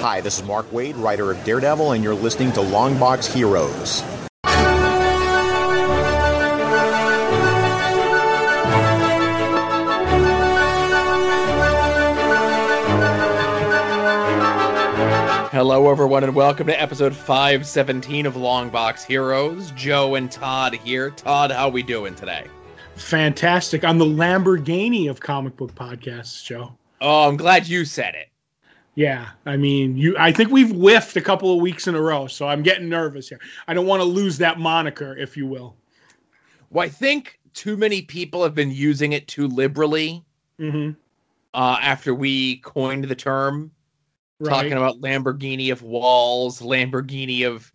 Hi, this is Mark Waid, writer of Daredevil, and you're listening to Longbox Heroes. Hello, everyone, and welcome to episode 517 of Longbox Heroes. Joe and Todd here. Todd, how are we doing today? Fantastic. I'm the Lamborghini of comic book podcasts, Joe. Oh, I'm glad you said it. Yeah, I mean, you. I think we've whiffed a couple of weeks in a row, so I'm getting nervous here. I don't want to lose that moniker, if you will. Well, I think too many people have been using it too liberally Mm-hmm. uh, after we coined the term, Right. talking about Lamborghini of walls, Lamborghini of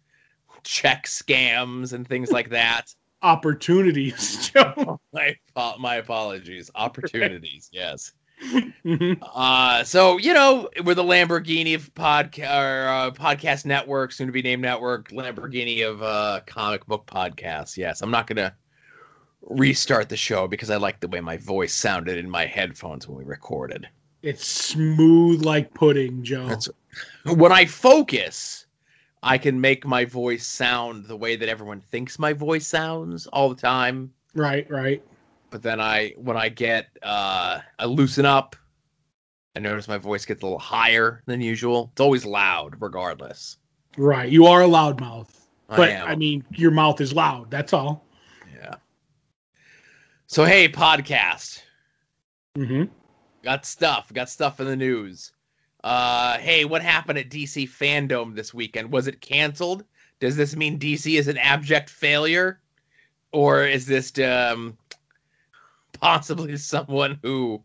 check scams, and things like that. Opportunities, Joe. my, my apologies. Opportunities, yes. Uh, so you know, we're the Lamborghini of podcast uh, podcast network, soon to be named network, Lamborghini of uh, comic book podcasts. Yes, I'm not gonna restart the show because I like the way my voice sounded in my headphones when we recorded. It's smooth like pudding, Joe. That's when I focus, I can make my voice sound the way that everyone thinks my voice sounds all the time. right, right. But then I, when I get, uh, I loosen up. I notice my voice gets a little higher than usual. It's always loud, regardless. Right. You are a loudmouth. I But am. I mean, your mouth is loud. That's all. yeah. So hey, podcast. Mm-hmm. Got stuff. Got stuff in the news. Uh, hey, what happened at DC Fandom this weekend? Was it canceled? Does this mean DC is an abject failure, or is this um, possibly someone who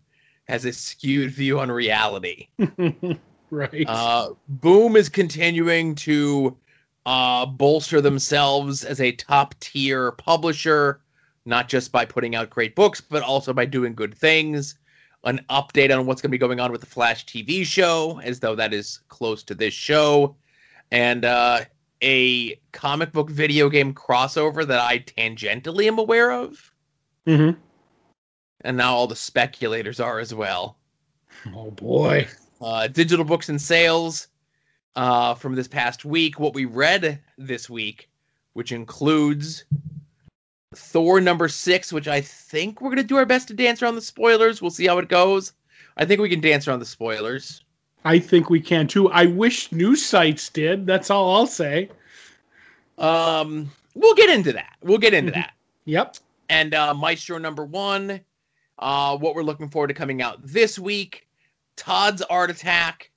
has a skewed view on reality? right. Uh, Boom is continuing to uh, bolster themselves as a top tier publisher, not just by putting out great books, but also by doing good things. An update on what's going to be going on with the Flash TV show, as though that is close to this show, and uh, a comic book video game crossover that I tangentially am aware of. mm-hmm. And now all the speculators are as well. Oh boy. uh, digital books and sales uh, from this past week. What we read this week, which includes Thor number six, which I think we're going to do our best to dance around the spoilers. We'll see how it goes. I think we can dance around the spoilers. I think we can too. I wish news sites did. That's all I'll say. Um, we'll get into that. We'll get into Mhm. that. Yep. And uh, Maestro number one, uh, what we're looking forward to coming out this week, Todd's Art Attack,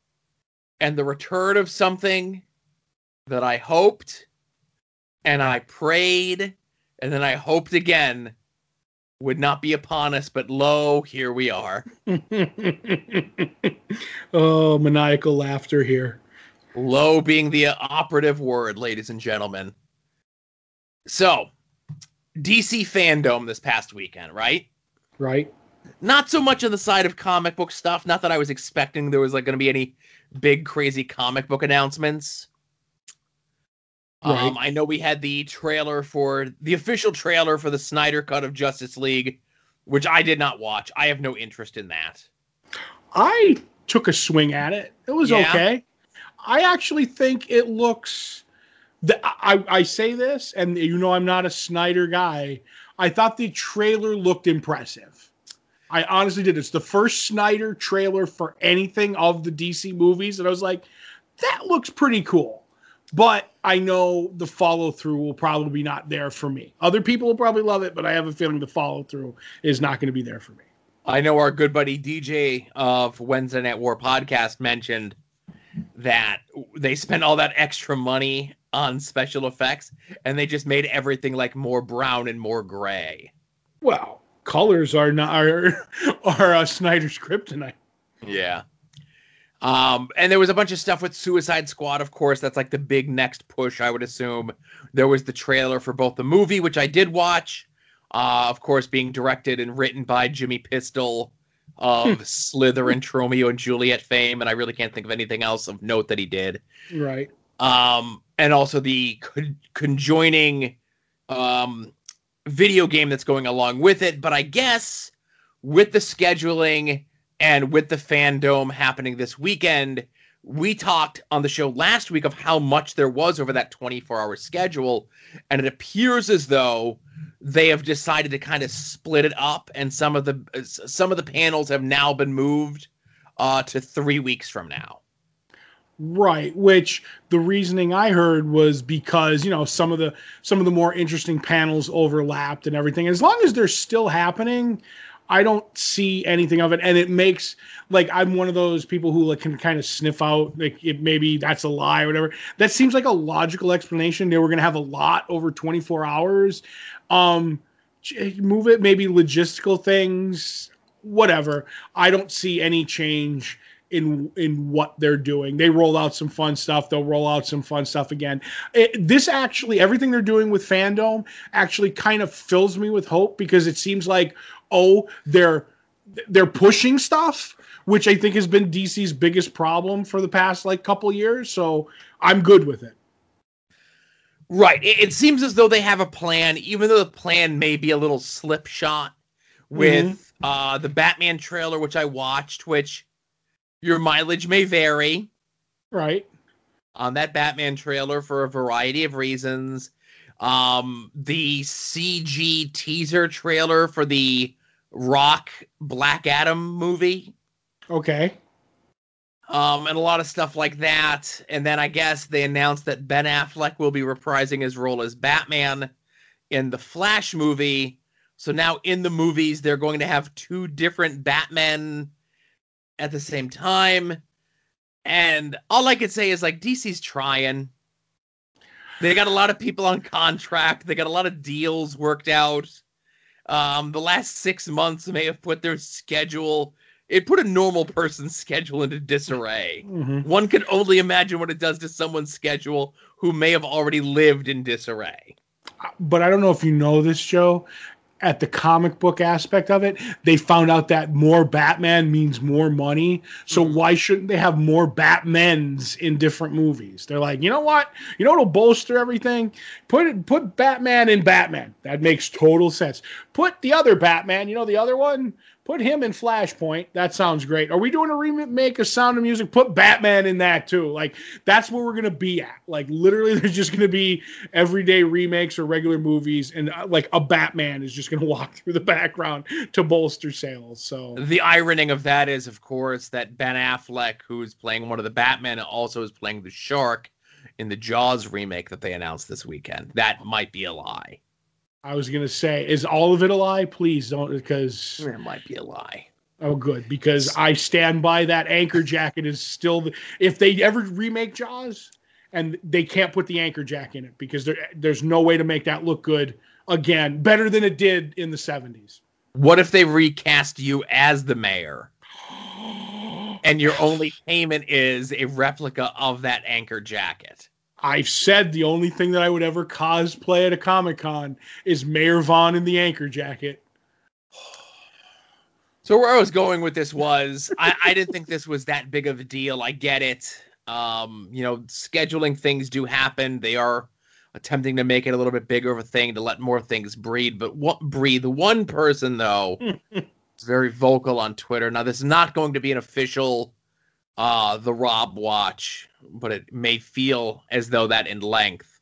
and the return of something that I hoped and I prayed and then I hoped again would not be upon us, but lo, here we are. oh, maniacal laughter here. Low being the operative word, ladies and gentlemen. So, DC fandom this past weekend, right? Right? not so much on the side of comic book stuff. Not that I was expecting there was like going to be any big crazy comic book announcements. Um, I know we had the trailer for the official trailer for the Snyder cut of Justice League, which I did not watch. I have no interest in that. I took a swing at it. It was Yeah? okay. I actually think it looks. The, I, I say this, and you know I'm not a Snyder guy. I thought the trailer looked impressive. I honestly did. It's the first Snyder trailer for anything of the DC movies, and I was like, that looks pretty cool. But I know the follow through will probably be not there for me. Other people will probably love it, but I have a feeling the follow through is not going to be there for me. I know our good buddy DJ of Wednesday Night War podcast mentioned that they spent all that extra money on special effects and they just made everything like more brown and more gray. Well, colors are not are are uh, Snyder's kryptonite. Yeah. Um, and there was a bunch of stuff with Suicide Squad, of course. That's like the big next push, I would assume. There was the trailer for both the movie, which I did watch, uh, of course, being directed and written by Jimmy Pistol of Slither and Romeo and Juliet fame, and I really can't think of anything else of note that he did. Right. Um, and also the con- conjoining um, video game that's going along with it. But I guess with the scheduling and with the fandom happening this weekend, we talked on the show last week of how much there was over that 24 hour schedule, and it appears as though they have decided to kind of split it up, and some of the some of the panels have now been moved uh, to three weeks from now. Right, which the reasoning I heard was because, you know, some of the some of the more interesting panels overlapped and everything. As long as they're still happening, I don't see anything of it and it makes like I'm one of those people who like can kind of sniff out like it maybe that's a lie or whatever. That seems like a logical explanation. They were going to have a lot over 24 hours. Um move it maybe logistical things, whatever. I don't see any change in in what they're doing. They roll out some fun stuff. They'll roll out some fun stuff again. It, this actually, everything they're doing with Fandom actually kind of fills me with hope because it seems like oh they're they're pushing stuff, which I think has been DC's biggest problem for the past like couple years. So I'm good with it. Right. It, it seems as though they have a plan, even though the plan may be a little slipshot with mm-hmm. uh, the Batman trailer, which I watched, which your mileage may vary. Right. On that Batman trailer for a variety of reasons. Um, the CG teaser trailer for the Rock Black Adam movie. Okay. Um, and a lot of stuff like that. And then I guess they announced that Ben Affleck will be reprising his role as Batman in the Flash movie. So now in the movies, they're going to have two different Batman at the same time. And all I could say is like DC's trying. They got a lot of people on contract. They got a lot of deals worked out. Um, the last six months may have put their schedule. It put a normal person's schedule into disarray. Mm-hmm. One can only imagine what it does to someone's schedule who may have already lived in disarray. But I don't know if you know this, Joe at the comic book aspect of it, they found out that more Batman means more money. So mm-hmm. why shouldn't they have more Batmans in different movies? They're like, you know what? You know what'll bolster everything? Put it, put Batman in Batman. That makes total sense. Put the other Batman, you know the other one, Put him in Flashpoint. That sounds great. Are we doing a remake of Sound of Music? Put Batman in that too. Like that's where we're gonna be at. Like literally, there's just gonna be everyday remakes or regular movies, and uh, like a Batman is just gonna walk through the background to bolster sales. So the ironing of that is, of course, that Ben Affleck, who's playing one of the Batman, also is playing the Shark in the Jaws remake that they announced this weekend. That might be a lie. I was gonna say, is all of it a lie? Please don't, because it might be a lie. Oh, good, because I stand by that anchor jacket is still. The, if they ever remake Jaws, and they can't put the anchor jack in it because there, there's no way to make that look good again, better than it did in the '70s. What if they recast you as the mayor? and your only payment is a replica of that anchor jacket. I've said the only thing that I would ever cosplay at a Comic Con is Mayor Vaughn in the anchor jacket. So where I was going with this was I, I didn't think this was that big of a deal. I get it. Um, you know, scheduling things do happen. They are attempting to make it a little bit bigger of a thing to let more things breed. But what breathe? One person though is very vocal on Twitter. Now this is not going to be an official uh the Rob watch but it may feel as though that in length.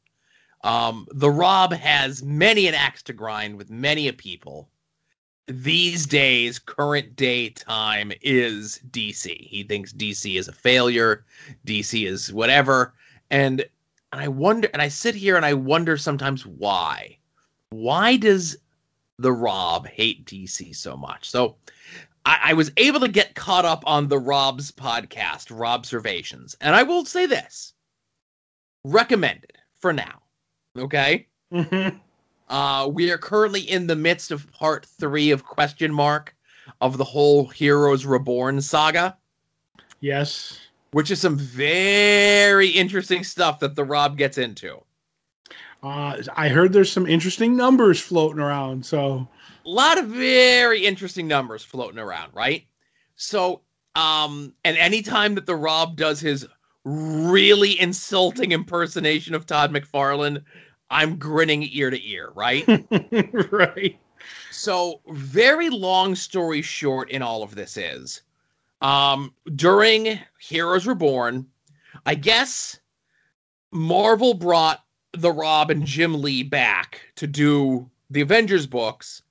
Um, the Rob has many an axe to grind with many a people. These days, current day time is DC. He thinks DC is a failure. DC is whatever. And I wonder, and I sit here and I wonder sometimes why. Why does the Rob hate DC so much? So I, I was able to get caught up on the Rob's podcast, Robservations, and I will say this: recommended for now. Okay. Mm-hmm. Uh, we are currently in the midst of part three of question mark of the whole Heroes Reborn saga. Yes. Which is some very interesting stuff that the Rob gets into. Uh, I heard there's some interesting numbers floating around. So a lot of very interesting numbers floating around, right? So, um, and anytime that the Rob does his really insulting impersonation of Todd McFarlane, I'm grinning ear to ear, right? right. So, very long story short in all of this is Um, during Heroes Reborn, I guess Marvel brought the Rob and Jim Lee back to do the Avengers books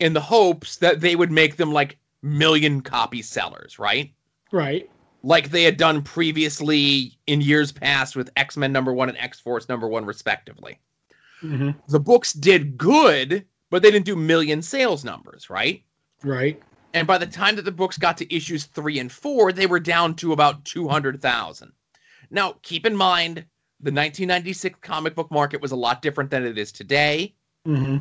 in the hopes that they would make them like million copy sellers, right? Right. Like they had done previously in years past with X Men number one and X Force number one, respectively. Mm-hmm. The books did good, but they didn't do million sales numbers, right? Right. And by the time that the books got to issues three and four, they were down to about 200,000. Now, keep in mind, the 1996 comic book market was a lot different than it is today. Mm-hmm.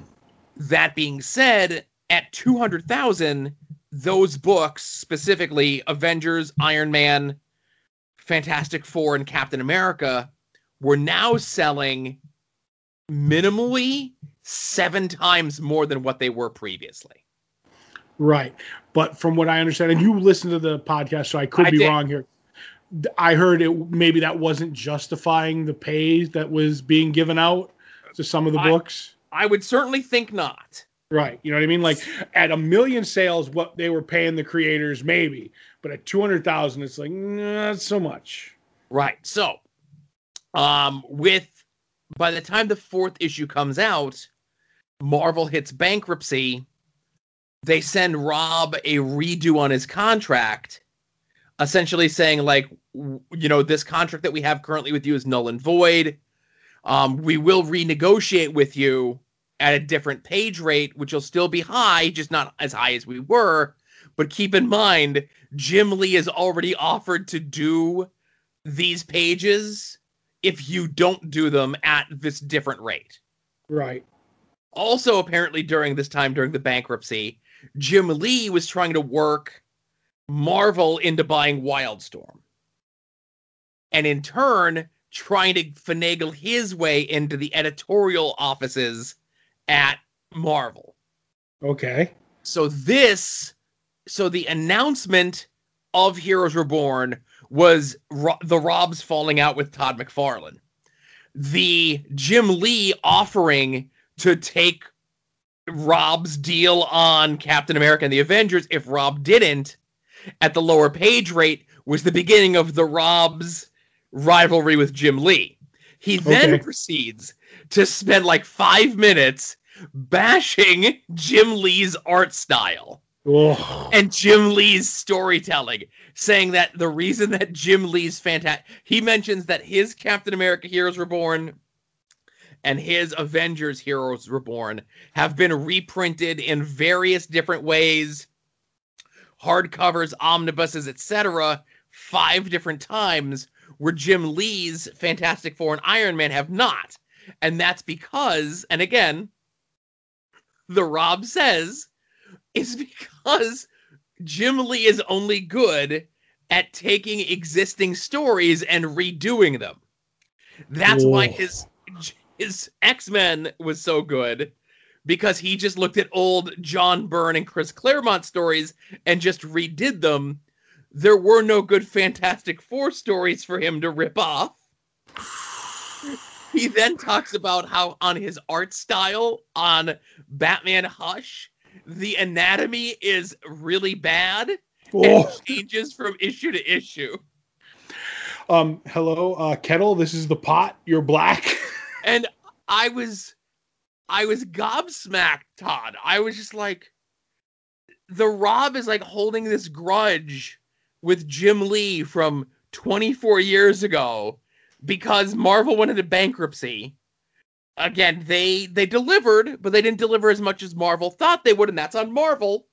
That being said, at 200,000, those books, specifically Avengers, Iron Man, Fantastic Four, and Captain America, were now selling minimally seven times more than what they were previously. Right. But from what I understand, and you listened to the podcast, so I could I be did. wrong here. I heard it maybe that wasn't justifying the pay that was being given out to some of the I- books. I would certainly think not. Right. You know what I mean? Like at a million sales, what they were paying the creators, maybe. But at 200,000, it's like, not so much. Right. So, um, with by the time the fourth issue comes out, Marvel hits bankruptcy. They send Rob a redo on his contract, essentially saying like, you know, this contract that we have currently with you is null and void. Um, we will renegotiate with you at a different page rate, which will still be high, just not as high as we were. But keep in mind, Jim Lee has already offered to do these pages if you don't do them at this different rate. Right. Also, apparently, during this time, during the bankruptcy, Jim Lee was trying to work Marvel into buying Wildstorm. And in turn, trying to finagle his way into the editorial offices at Marvel. Okay. So this, so the announcement of Heroes Reborn was Ro- the Robs falling out with Todd McFarlane. The Jim Lee offering to take Rob's deal on Captain America and the Avengers if Rob didn't at the lower page rate was the beginning of the Rob's rivalry with Jim Lee. He then Okay. proceeds to spend like five minutes bashing Jim Lee's art style Oh. and Jim Lee's storytelling, saying that the reason that Jim Lee's fantastic, he mentions that his Captain America Heroes Reborn and his Avengers Heroes Reborn have been reprinted in various different ways, hardcovers, omnibuses, etc., five different times, where Jim Lee's Fantastic Four and Iron Man have not. And that's because, and again, the Rob says, is because Jim Lee is only good at taking existing stories and redoing them. That's why his his X-Men was so good because he just looked at old John Byrne and Chris Claremont stories and just redid them. There were no good Fantastic Four stories for him to rip off. He then talks about how on his art style on Batman Hush, the anatomy is really bad and Oh. changes from issue to issue. Um, hello, uh, Kettle. This is the pot. You're black. And I was I was gobsmacked, Todd. I was just like the Rob is like holding this grudge with Jim Lee from 24 years ago because Marvel went into bankruptcy. Again, they they delivered, but they didn't deliver as much as Marvel thought they would, and that's on Marvel.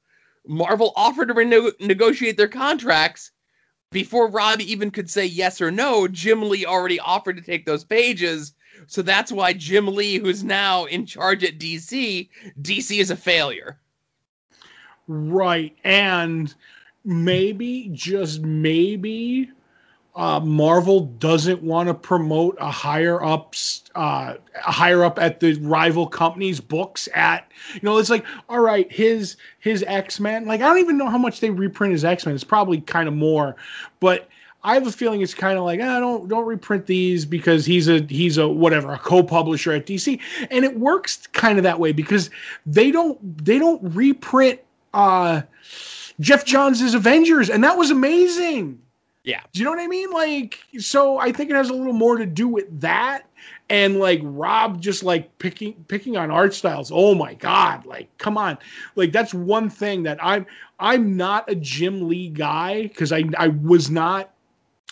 Marvel offered to renegotiate their contracts before Rob even could say yes or no. Jim Lee already offered to take those pages, so that's why Jim Lee, who's now in charge at DC, DC is a failure. Right. And maybe, just maybe, uh, Marvel doesn't want to promote a higher ups, uh, a higher up at the rival company's books at, you know, it's like, all right, his, his X-Men, like, I don't even know how much they reprint his X-Men. It's probably kind of more, but I have a feeling it's kind of like, ah, don't, don't reprint these because he's a, he's a, whatever, a co-publisher at DC. And it works kind of that way because they don't, they don't reprint, uh, Geoff Johns' Avengers, and that was amazing. Yeah. Do you know what I mean? Like, so I think it has a little more to do with that. And like Rob just like picking picking on art styles. Oh my God. Like, come on. Like that's one thing that I'm I'm not a Jim Lee guy because I I was not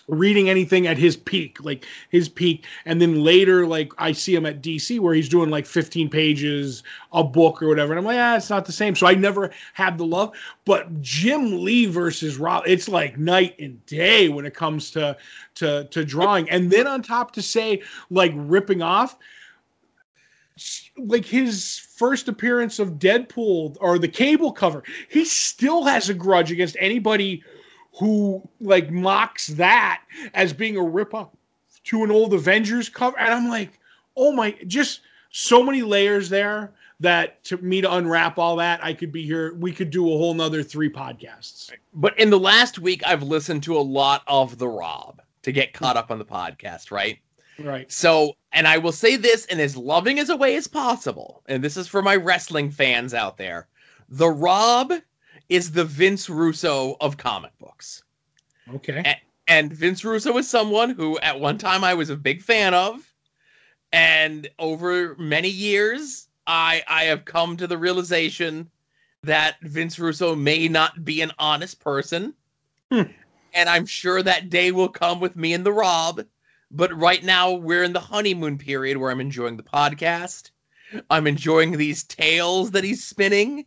reading anything at his peak, like his peak. And then later, like I see him at DC where he's doing like 15 pages, a book or whatever. And I'm like, ah, it's not the same. So I never had the love. But Jim Lee versus Rob, it's like night and day when it comes to to to drawing. And then on top to say like ripping off like his first appearance of Deadpool or the cable cover, he still has a grudge against anybody who like mocks that as being a ripoff to an old Avengers cover. And I'm like, oh my, just so many layers there that to me to unwrap all that, I could be here. We could do a whole nother three podcasts. But in the last week, I've listened to a lot of The Rob to get caught up on the podcast, right? Right. So, and I will say this in as loving as a way as possible, and this is for my wrestling fans out there. The Rob is the Vince Russo of comic books. Okay. And, and Vince Russo is someone who at one time I was a big fan of. And over many years, I I have come to the realization that Vince Russo may not be an honest person. Hmm. And I'm sure that day will come with me and the Rob. But right now we're in the honeymoon period where I'm enjoying the podcast. I'm enjoying these tales that he's spinning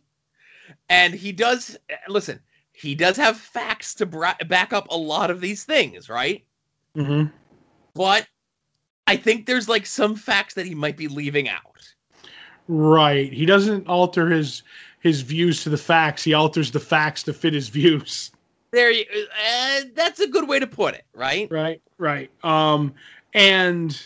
and he does listen he does have facts to bra- back up a lot of these things right? Mm-hmm. but i think there's like some facts that he might be leaving out. Right. He doesn't alter his his views to the facts. He alters the facts to fit his views. There you uh, that's a good way to put it right? Right right. Um and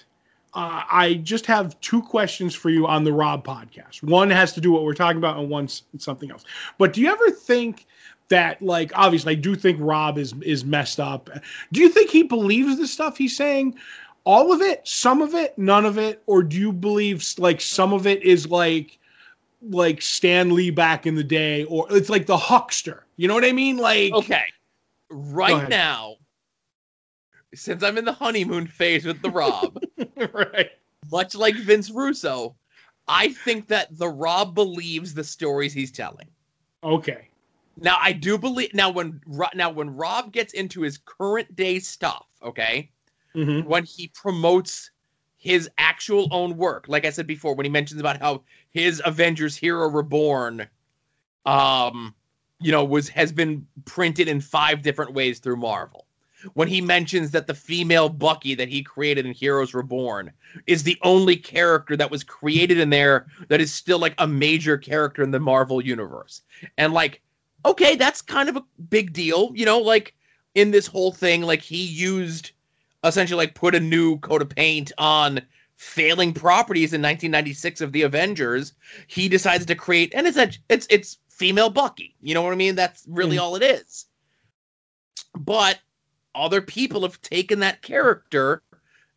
uh, I just have two questions for you on the Rob podcast. One has to do what we're talking about, and one's something else. But do you ever think that, like, obviously, I do think Rob is is messed up. Do you think he believes the stuff he's saying? All of it, some of it, none of it, or do you believe like some of it is like like Stan Lee back in the day, or it's like the huckster? You know what I mean? Like, okay, right now, since I'm in the honeymoon phase with the Rob, right? Much like Vince Russo, I think that the Rob believes the stories he's telling. Okay. Now I do believe now when now when Rob gets into his current day stuff, okay, mm-hmm. when he promotes his actual own work, like I said before, when he mentions about how his Avengers Hero Reborn, um, you know, was has been printed in five different ways through Marvel when he mentions that the female Bucky that he created in Heroes Reborn is the only character that was created in there that is still like a major character in the Marvel universe. And like, okay, that's kind of a big deal, you know, like in this whole thing, like he used essentially like put a new coat of paint on failing properties in 1996 of the Avengers. He decides to create, and it's a, it's it's female Bucky. You know what I mean? That's really mm. all it is. But other people have taken that character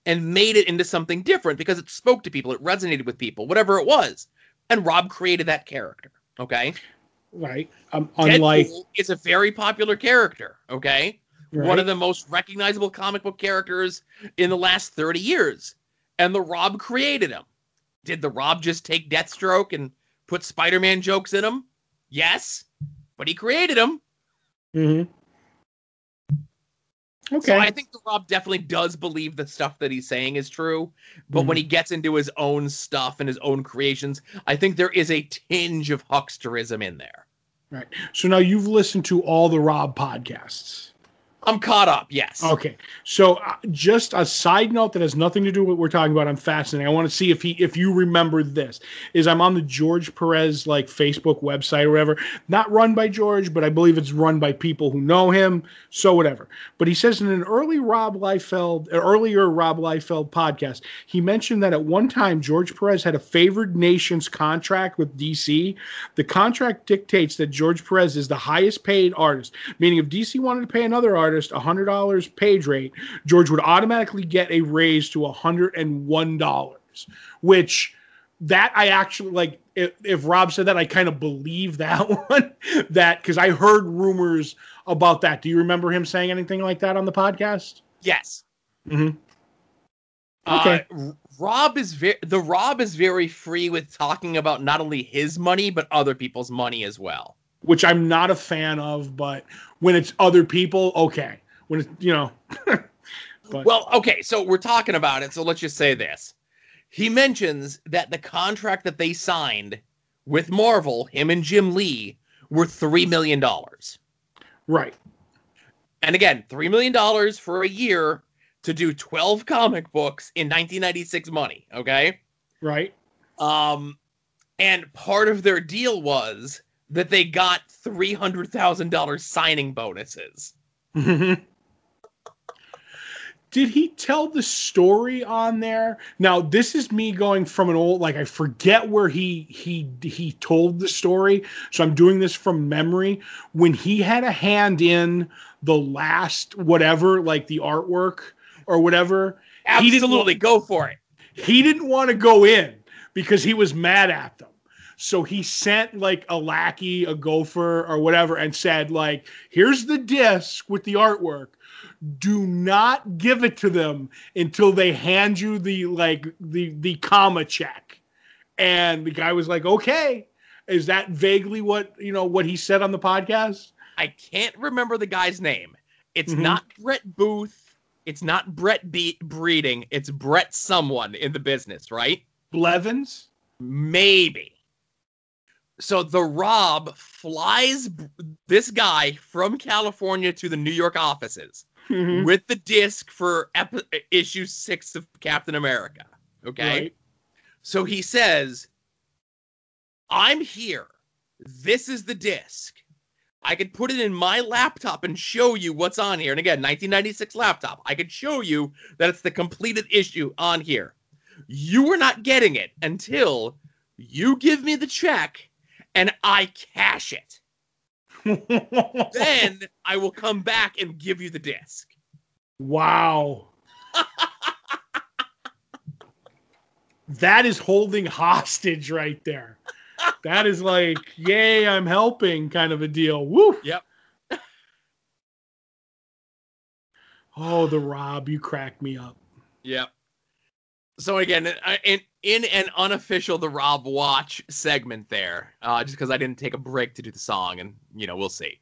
and made it into something different because it spoke to people, it resonated with people, whatever it was. And Rob created that character. Okay. Right. Um, unlike Deadpool is a very popular character. Okay. Right. One of the most recognizable comic book characters in the last 30 years. And the Rob created him. Did the Rob just take Deathstroke and put Spider Man jokes in him? Yes. But he created him. Mm-hmm. Okay. So I think the Rob definitely does believe the stuff that he's saying is true, but mm-hmm. when he gets into his own stuff and his own creations, I think there is a tinge of hucksterism in there. Right. So now you've listened to all the Rob podcasts. I'm caught up. Yes. Okay. So uh, just a side note that has nothing to do with what we're talking about. I'm fascinated. I want to see if he if you remember this. Is I'm on the George Perez like Facebook website or whatever. Not run by George, but I believe it's run by people who know him. So whatever. But he says in an early Rob Liefeld, earlier Rob Liefeld podcast, he mentioned that at one time George Perez had a favored nations contract with DC. The contract dictates that George Perez is the highest paid artist, meaning if DC wanted to pay another artist artist $100 page rate, George would automatically get a raise to $101, which that I actually like if, if Rob said that, I kind of believe that one. that because I heard rumors about that. Do you remember him saying anything like that on the podcast? Yes. Mm-hmm. Okay. Uh, Rob is very the Rob is very free with talking about not only his money but other people's money as well. Which I'm not a fan of, but when it's other people, okay. When it's you know. but. Well, okay, so we're talking about it. So let's just say this: he mentions that the contract that they signed with Marvel, him and Jim Lee, were three million dollars. Right. And again, three million dollars for a year to do 12 comic books in 1996 money, okay? Right. Um and part of their deal was that they got $300,000 signing bonuses. Did he tell the story on there? Now, this is me going from an old like I forget where he he he told the story, so I'm doing this from memory. When he had a hand in the last whatever, like the artwork or whatever. Absolutely, go for it. He didn't want to go in because he was mad at them. So he sent like a lackey, a gopher, or whatever, and said, like, here's the disc with the artwork. Do not give it to them until they hand you the like the the comma check. And the guy was like, okay. Is that vaguely what you know what he said on the podcast? I can't remember the guy's name. It's mm-hmm. not Brett Booth it's not Brett Be- Breeding. It's Brett someone in the business, right? Blevins? Maybe. So the Rob flies this guy from California to the New York offices mm-hmm. with the disc for ep- issue six of Captain America. Okay. Right. So he says, I'm here. This is the disc. I could put it in my laptop and show you what's on here. And again, 1996 laptop. I could show you that it's the completed issue on here. You are not getting it until you give me the check and I cash it. then I will come back and give you the disc. Wow. that is holding hostage right there that is like, yay, I'm helping kind of a deal. Woo. Yep. oh, the Rob, you crack me up. Yep. So again, uh, in in an unofficial the Rob Watch segment there, uh, just because I didn't take a break to do the song, and you know we'll see.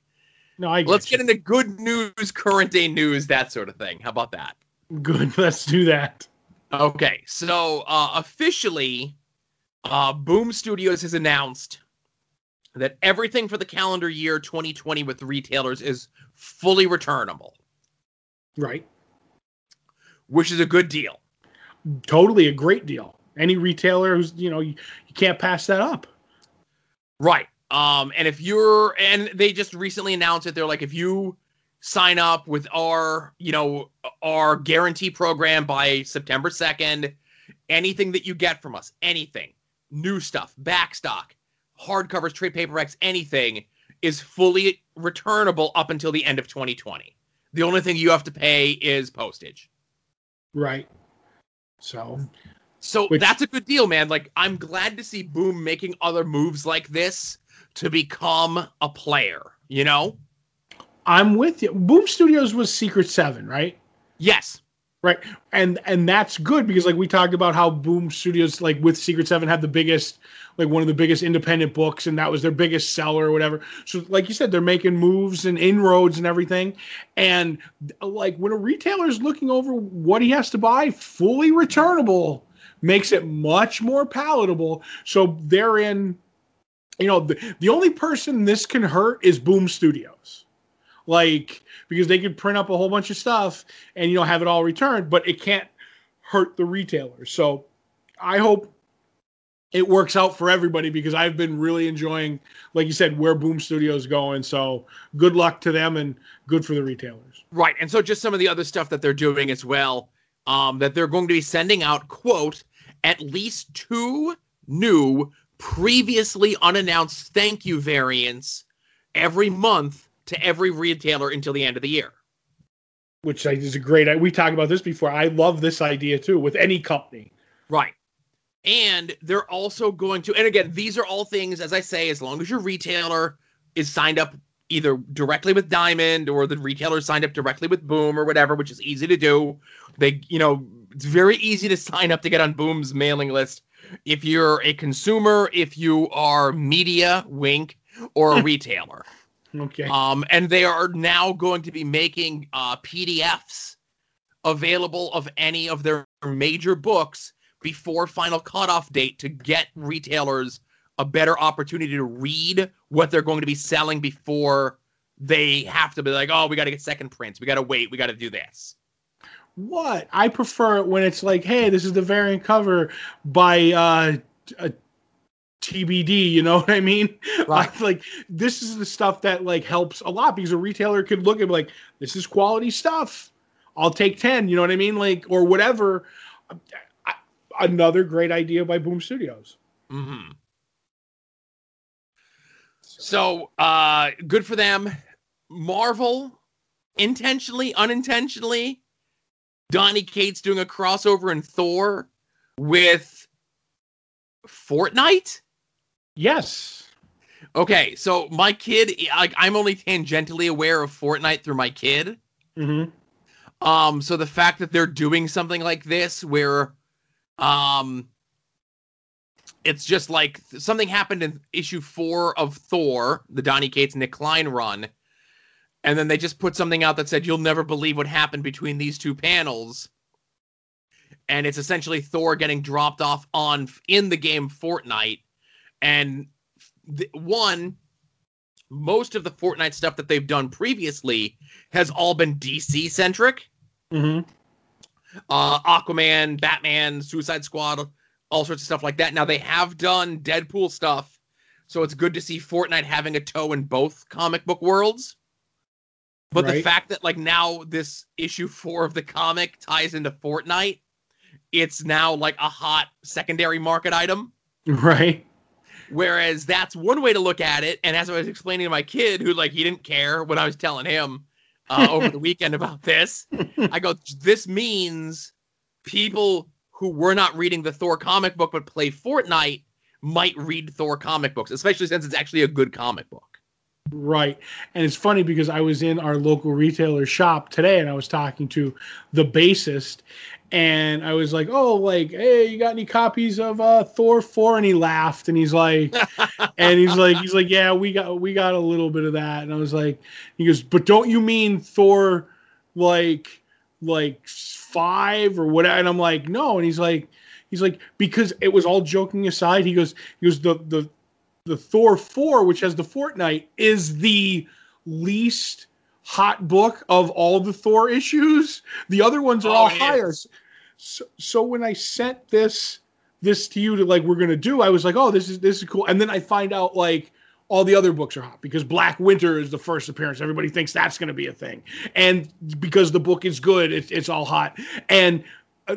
No, I. Let's you. get into good news, current day news, that sort of thing. How about that? Good. Let's do that. Okay, so uh, officially, uh, Boom Studios has announced that everything for the calendar year 2020 with retailers is fully returnable. Right. Which is a good deal. Totally a great deal. Any retailer who's, you know, you, you can't pass that up. Right. Um, and if you're, and they just recently announced it, they're like, if you sign up with our, you know, our guarantee program by September 2nd, anything that you get from us, anything, new stuff, back backstock, hardcovers, trade paperbacks, anything is fully returnable up until the end of 2020. The only thing you have to pay is postage. Right. So so which, that's a good deal, man. Like I'm glad to see Boom making other moves like this to become a player, you know? I'm with you. Boom Studios was Secret 7, right? Yes right and and that's good because like we talked about how boom studios like with secret seven had the biggest like one of the biggest independent books and that was their biggest seller or whatever so like you said they're making moves and inroads and everything and like when a retailer is looking over what he has to buy fully returnable makes it much more palatable so they're in you know the, the only person this can hurt is boom studios like because they could print up a whole bunch of stuff and you know have it all returned, but it can't hurt the retailers. So I hope it works out for everybody because I've been really enjoying, like you said, where Boom Studios going. So good luck to them and good for the retailers. Right, and so just some of the other stuff that they're doing as well. Um, that they're going to be sending out quote at least two new previously unannounced thank you variants every month to every retailer until the end of the year. Which is a great. We talked about this before. I love this idea too with any company. Right. and they're also going to, and again, these are all things, as I say, as long as your retailer is signed up either directly with Diamond or the retailer signed up directly with Boom or whatever, which is easy to do. They, you know, it's very easy to sign up to get on Boom's mailing list if you're a consumer, if you are media, wink, or a retailer. Okay. Um, and they are now going to be making uh, PDFs available of any of their major books before final cutoff date to get retailers a better opportunity to read what they're going to be selling before they have to be like, oh, we got to get second prints, we got to wait, we got to do this. What? I prefer it when it's like, hey, this is the variant cover by uh, a TBD. You know what I mean? Right. like this is the stuff that like helps a lot because a retailer could look at like this is quality stuff. I'll take ten. You know what I mean? Like or whatever. I, another great idea by Boom Studios. Mm-hmm. So, uh, good for them. Marvel, intentionally, unintentionally, Donny Cates doing a crossover in Thor with Fortnite. Yes. Okay, so my kid, like, I'm only tangentially aware of Fortnite through my kid. Mm-hmm. Um, so the fact that they're doing something like this, where, um, it's just like something happened in issue four of Thor, the Donny Cates Nic Klein run, and then they just put something out that said you'll never believe what happened between these two panels, and it's essentially Thor getting dropped off on in the game Fortnite, and th- one. Most of the Fortnite stuff that they've done previously has all been DC centric. Mm-hmm. Uh, Aquaman, Batman, Suicide Squad, all sorts of stuff like that. Now they have done Deadpool stuff, so it's good to see Fortnite having a toe in both comic book worlds. But the fact that like now this issue four of the comic ties into Fortnite, it's now like a hot secondary market item. Right. Whereas that's one way to look at it. And as I was explaining to my kid, who like he didn't care when I was telling him uh, over the weekend about this, I go, this means people who were not reading the Thor comic book but play Fortnite might read Thor comic books, especially since it's actually a good comic book. Right. And it's funny because I was in our local retailer shop today and I was talking to the bassist and I was like, "Oh, like, hey, you got any copies of uh Thor 4?" and he laughed and he's like and he's like he's like, "Yeah, we got we got a little bit of that." And I was like he goes, "But don't you mean Thor like like 5 or what?" And I'm like, "No." And he's like he's like because it was all joking aside. He goes he goes the the the Thor 4, which has the Fortnite, is the least hot book of all the Thor issues. The other ones are Oh, all it higher. So, so when I sent this this to you to like we're gonna do, I was like, oh, this is this is cool. And then I find out like all the other books are hot because Black Winter is the first appearance. Everybody thinks that's going to be a thing, and because the book is good, it's it's all hot. And uh,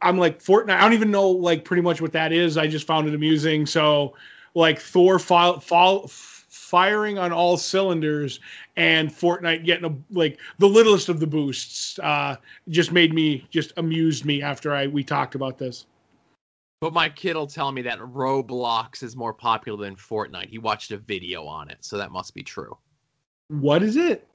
I'm like Fortnite. I don't even know like pretty much what that is. I just found it amusing. So like Thor file, file, firing on all cylinders and Fortnite getting a like the littlest of the boosts uh, just made me just amused me after I we talked about this. But my kid will tell me that Roblox is more popular than Fortnite. He watched a video on it, so that must be true. What is it?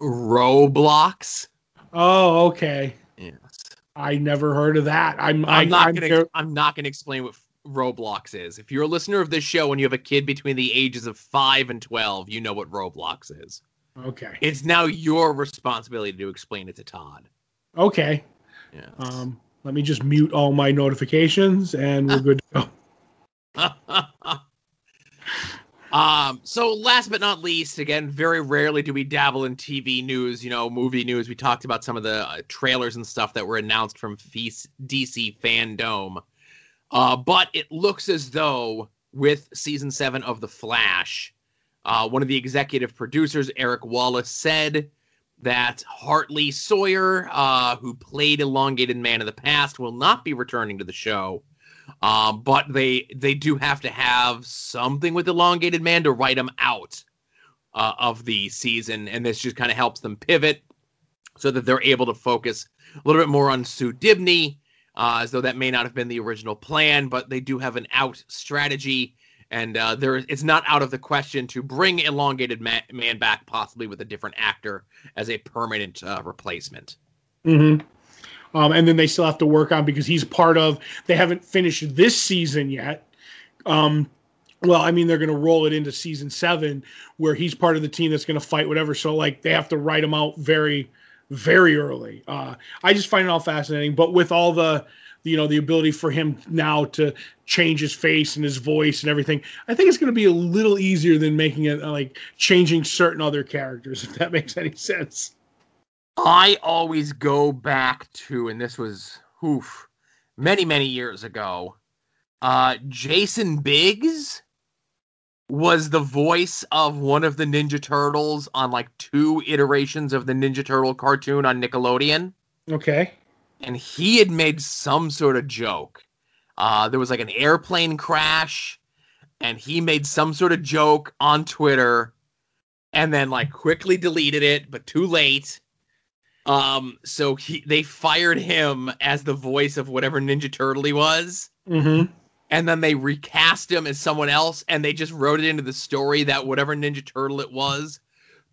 Roblox? Oh, okay. Yes. I never heard of that. I'm I'm I, not I'm gonna I'm not gonna explain what Roblox is. If you're a listener of this show and you have a kid between the ages of five and twelve, you know what Roblox is. okay. It's now your responsibility to explain it to Todd. Okay. Yeah. Um, let me just mute all my notifications and we're good to go. um, so last but not least, again, very rarely do we dabble in TV news, you know, movie news. We talked about some of the uh, trailers and stuff that were announced from Feast, DC Fandom. Uh, but it looks as though with season seven of The Flash, uh, one of the executive producers, Eric Wallace, said that Hartley Sawyer, uh, who played Elongated Man in the past, will not be returning to the show. Um, but they they do have to have something with Elongated Man to write him out uh, of the season, and this just kind of helps them pivot so that they're able to focus a little bit more on Sue Dibney uh, as though that may not have been the original plan, but they do have an out strategy, and uh, there it's not out of the question to bring elongated man, man back, possibly with a different actor as a permanent uh, replacement. Mm-hmm. Um, and then they still have to work on because he's part of. They haven't finished this season yet. Um, well, I mean, they're going to roll it into season seven, where he's part of the team that's going to fight whatever. So, like, they have to write him out very, very early. Uh, I just find it all fascinating. But with all the, you know, the ability for him now to change his face and his voice and everything, I think it's going to be a little easier than making it uh, like changing certain other characters, if that makes any sense. I always go back to, and this was oof, many, many years ago. Uh, Jason Biggs was the voice of one of the Ninja Turtles on like two iterations of the Ninja Turtle cartoon on Nickelodeon. Okay. And he had made some sort of joke. Uh, there was like an airplane crash, and he made some sort of joke on Twitter and then like quickly deleted it, but too late. Um, so he they fired him as the voice of whatever Ninja Turtle he was. Mm-hmm. And then they recast him as someone else, and they just wrote it into the story that whatever Ninja Turtle it was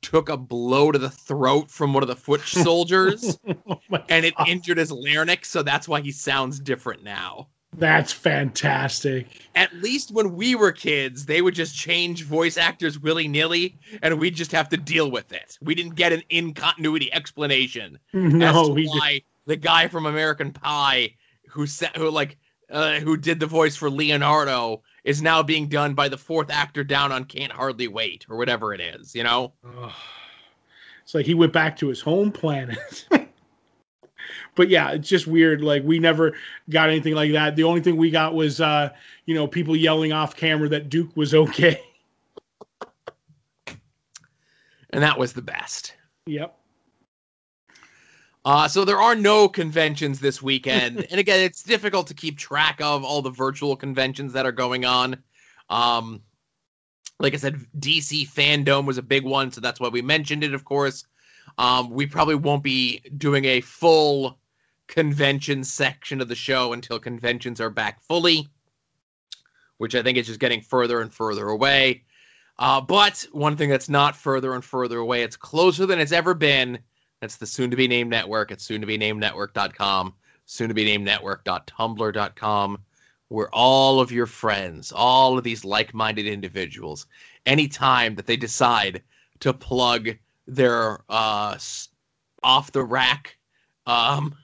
took a blow to the throat from one of the foot soldiers, oh and it injured his larynx, so that's why he sounds different now. That's fantastic. At least when we were kids, they would just change voice actors willy nilly, and we'd just have to deal with it. We didn't get an in continuity explanation No, as to we why the guy from American Pie who said who like uh, who did the voice for Leonardo is now being done by the fourth actor down on Can't Hardly Wait or whatever it is. You know. It's like he went back to his home planet. but yeah, it's just weird. Like we never got anything like that. The only thing we got was uh, you know, people yelling off camera that Duke was okay. and that was the best. yep. Uh, so there are no conventions this weekend, and again, it's difficult to keep track of all the virtual conventions that are going on. Um, like I said, DC Fandom was a big one, so that's why we mentioned it. Of course, um, we probably won't be doing a full convention section of the show until conventions are back fully, which I think is just getting further and further away. Uh, but one thing that's not further and further away, it's closer than it's ever been. That's the soon to be named network at soon to be named network.com, soon to be named network.tumblr.com, where all of your friends, all of these like minded individuals, anytime that they decide to plug their uh, off the rack um,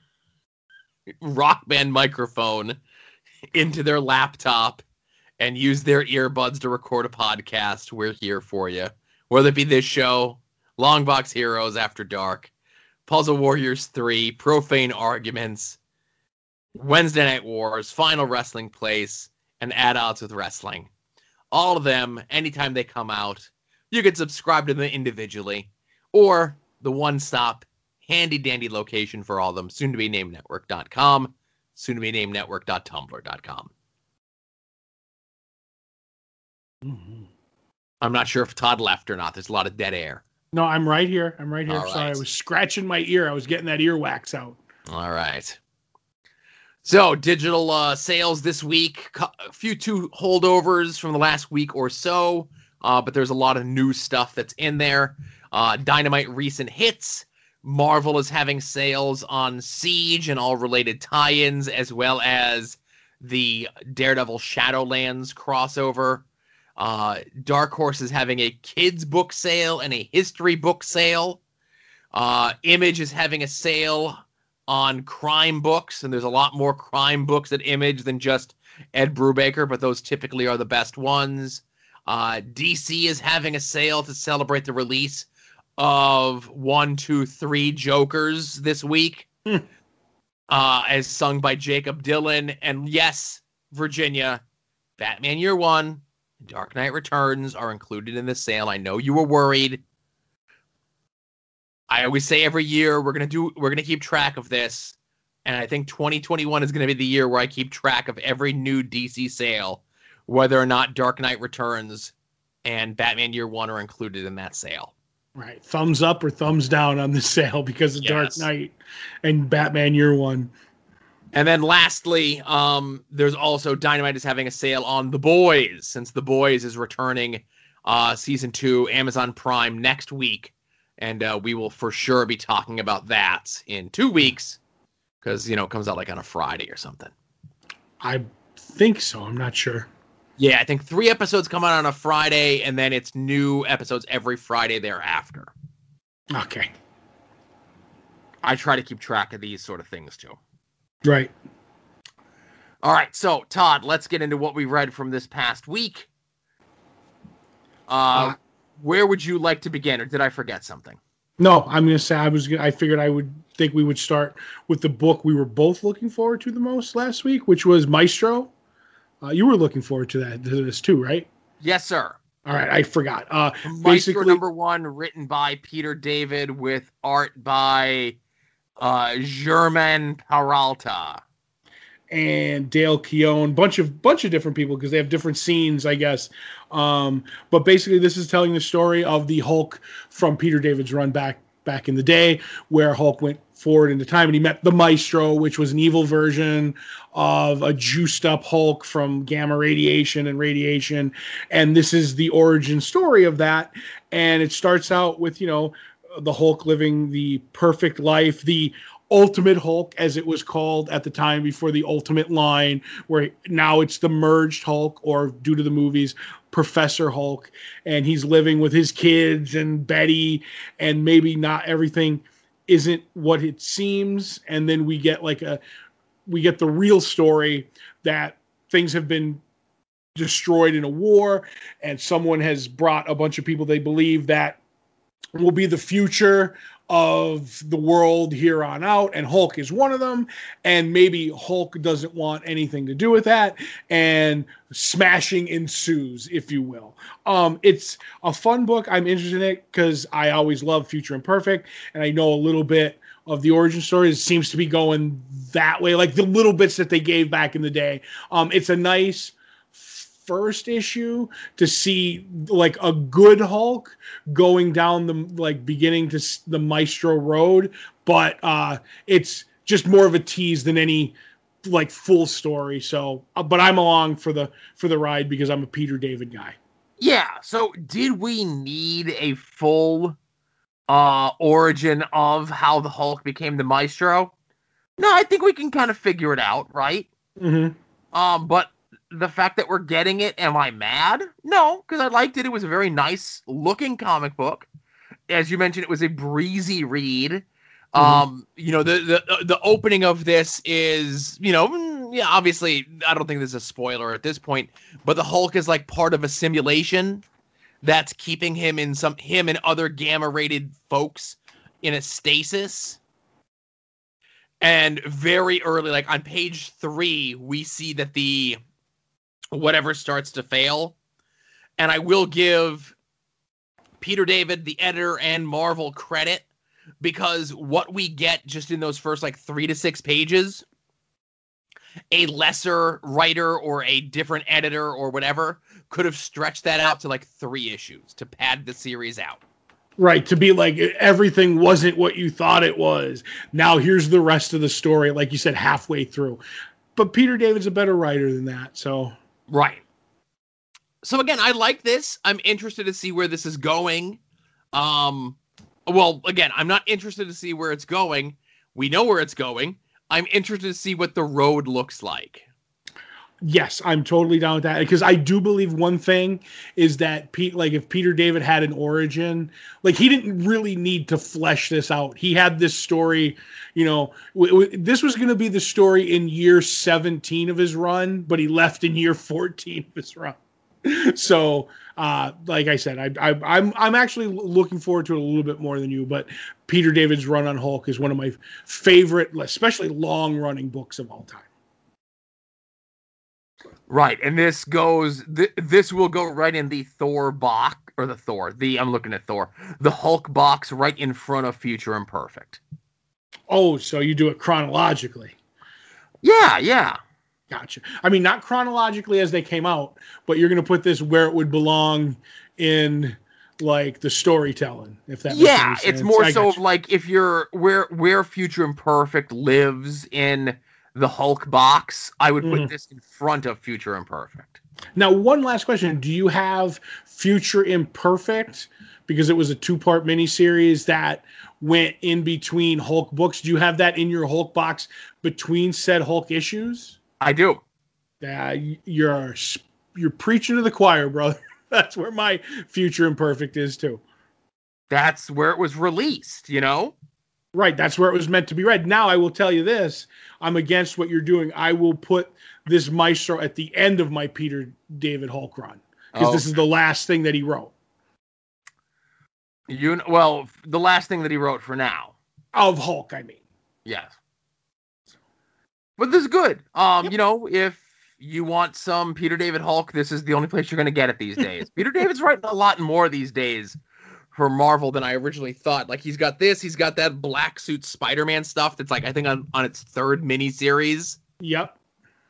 rock band microphone into their laptop and use their earbuds to record a podcast, we're here for you. Whether it be this show, Longbox Heroes After Dark, Puzzle Warriors 3, Profane Arguments, Wednesday Night Wars, Final Wrestling Place, and Add Odds with Wrestling. All of them, anytime they come out, you can subscribe to them individually or the one stop, handy dandy location for all of them, soon to be named network.com, soon to be named network.tumblr.com. Mm-hmm. I'm not sure if Todd left or not. There's a lot of dead air. No, I'm right here. I'm right here. All Sorry, I was scratching my ear. I was getting that earwax out. All right. So, digital uh, sales this week, a few two holdovers from the last week or so, uh, but there's a lot of new stuff that's in there. Uh, Dynamite recent hits. Marvel is having sales on Siege and all related tie ins, as well as the Daredevil Shadowlands crossover. Uh, Dark Horse is having a kids book sale and a history book sale. Uh, Image is having a sale on crime books, and there's a lot more crime books at Image than just Ed Brubaker, but those typically are the best ones. Uh, DC is having a sale to celebrate the release of one, two, three Jokers this week, Hmm. uh, as sung by Jakob Dylan. And yes, Virginia, Batman Year One, Dark Knight Returns are included in the sale. I know you were worried. I always say every year we're gonna do we're gonna keep track of this, and I think 2021 is gonna be the year where I keep track of every new DC sale, whether or not Dark Knight Returns and Batman Year One are included in that sale. Right. Thumbs up or thumbs down on the sale because of Dark Knight and Batman Year One. And then lastly, um, there's also Dynamite is having a sale on The Boys since The Boys is returning uh, season two, Amazon Prime next week, and uh, we will for sure be talking about that in two weeks because you know it comes out like on a Friday or something. I think so. I'm not sure. Yeah, I think three episodes come out on a Friday, and then it's new episodes every Friday thereafter. Okay. I try to keep track of these sort of things too. Right. All right, so Todd, let's get into what we read from this past week. Uh, uh, where would you like to begin, or did I forget something? No, I'm gonna say I was. I figured I would think we would start with the book we were both looking forward to the most last week, which was Maestro. Uh, you were looking forward to that to this too, right? Yes, sir. All right, I forgot. Uh, Maestro basically, number one, written by Peter David with art by uh, Germán Peralta and Dale Keown, bunch of bunch of different people because they have different scenes, I guess. Um, but basically, this is telling the story of the Hulk from Peter David's run back back in the day, where Hulk went forward into time and he met the Maestro, which was an evil version of a juiced up Hulk from gamma radiation and radiation. And this is the origin story of that. And it starts out with you know the Hulk living the perfect life, the Ultimate Hulk, as it was called at the time before the Ultimate line, where now it's the merged Hulk, or due to the movies, Professor Hulk, and he's living with his kids and Betty, and maybe not everything isn't what it seems, and then we get like a we get the real story that things have been destroyed in a war, and someone has brought a bunch of people they believe that will be the future of the world here on out, and Hulk is one of them. And maybe Hulk doesn't want anything to do with that, and smashing ensues, if you will. Um, it's a fun book. I'm interested in it because I always love Future Imperfect, and I know a little bit of the origin story. It seems to be going that way, like the little bits that they gave back in the day. Um, it's a nice first issue to see like a good Hulk going down the like beginning to the Maestro Road, but uh, it's just more of a tease than any like full story. So, uh, but I'm along for the for the ride because I'm a Peter David guy. Yeah. So, did we need a full uh origin of how the Hulk became the Maestro? No, I think we can kind of figure it out, right? Mm-hmm. Um, but the fact that we're getting it, am I mad? No, because I liked it. It was a very nice looking comic book. As you mentioned, it was a breezy read. Mm-hmm. Um, you know, the, the the opening of this is, you know, mm, yeah, obviously, I don't think this is a spoiler at this point, but the Hulk is like part of a simulation that's keeping him in some him and other gamma rated folks in a stasis. And very early, like on page three, we see that the whatever starts to fail. And I will give Peter David, the editor, and Marvel credit because what we get just in those first like three to six pages, a lesser writer or a different editor or whatever could have stretched that out to like three issues to pad the series out. Right, to be like everything wasn't what you thought it was. Now here's the rest of the story, like you said, halfway through. But Peter David's a better writer than that, so Right. So again, I like this. I'm interested to see where this is going. Um well, again, I'm not interested to see where it's going. We know where it's going. I'm interested to see what the road looks like. Yes, I'm totally down with that because I do believe one thing is that Pete, like if Peter David had an origin, like he didn't really need to flesh this out. He had this story, you know, w- w- this was going to be the story in year 17 of his run, but he left in year 14 of his run. so, uh, like I said, I, I, I'm I'm actually looking forward to it a little bit more than you. But Peter David's run on Hulk is one of my favorite, especially long running books of all time. Right, and this goes. Th- this will go right in the Thor box or the Thor. The I'm looking at Thor. The Hulk box right in front of Future Imperfect. Oh, so you do it chronologically? Yeah, yeah. Gotcha. I mean, not chronologically as they came out, but you're going to put this where it would belong in like the storytelling. If that yeah, it's more I so of like if you're where where Future Imperfect lives in the Hulk box, I would put Mhm. this in front of Future Imperfect. Now, one last question: Do you have Future Imperfect because it was a two-part miniseries that went in between Hulk books? Do you have that in your Hulk box between said Hulk issues? I do. Yeah, you're you're preaching to the choir, brother. That's where my Future Imperfect is too. That's where it was released, you know? Right, that's where it was meant to be read. Now I will tell you this: I'm against what you're doing. I will put this Maestro at the end of my Peter David Hulk run because Oh. this is the last thing that he wrote You well, the last thing that he wrote for now. of Hulk. I mean, Yes. But this is good. Um, Yep. you know, if you want some Peter David Hulk, this is the only place you're going to get it these days. Peter David's writing a lot more these days for Marvel than I originally thought. Like he's got this, he's got that black suit Spider-Man stuff that's like I think on on its third miniseries. yep.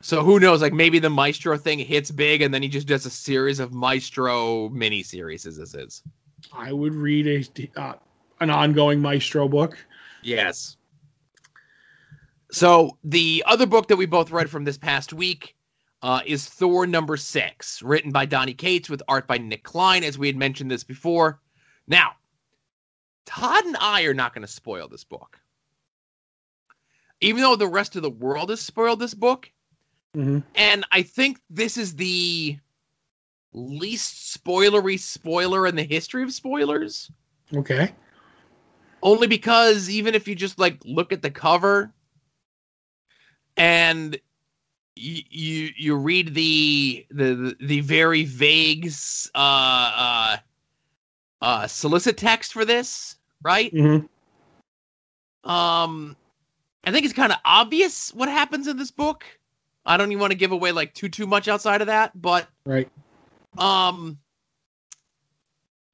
So who knows? Like maybe the Maestro thing hits big, and then he just does a series of Maestro miniseries. As this is. I would read a uh, an ongoing Maestro book. Yes. So the other book that we both read from this past week uh, is Thor number six, written by Donny Cates with art by Nic Klein, as we had mentioned this before. Now, Todd and I are not going to spoil this book. Even though the rest of the world has spoiled this book, Mm-hmm. and I think this is the least spoilery spoiler in the history of spoilers Okay. only because even if you just like look at the cover and you you, you read the, the the very vague uh uh uh solicit text for this right Mm-hmm. um i think it's kind of obvious what happens in this book i don't even want to give away like too too much outside of that but Right. um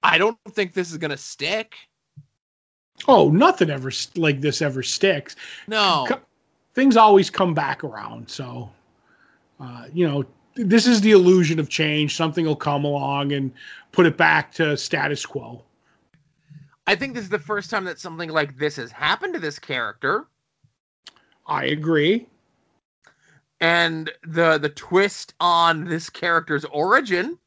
i don't think this is gonna stick Oh, nothing ever like this ever sticks. no Co- Things always come back around. So, uh, you know, this is the illusion of change. Something will come along and put it back to status quo. I think this is the first time that something like this has happened to this character, I agree. and the the twist on this character's origin.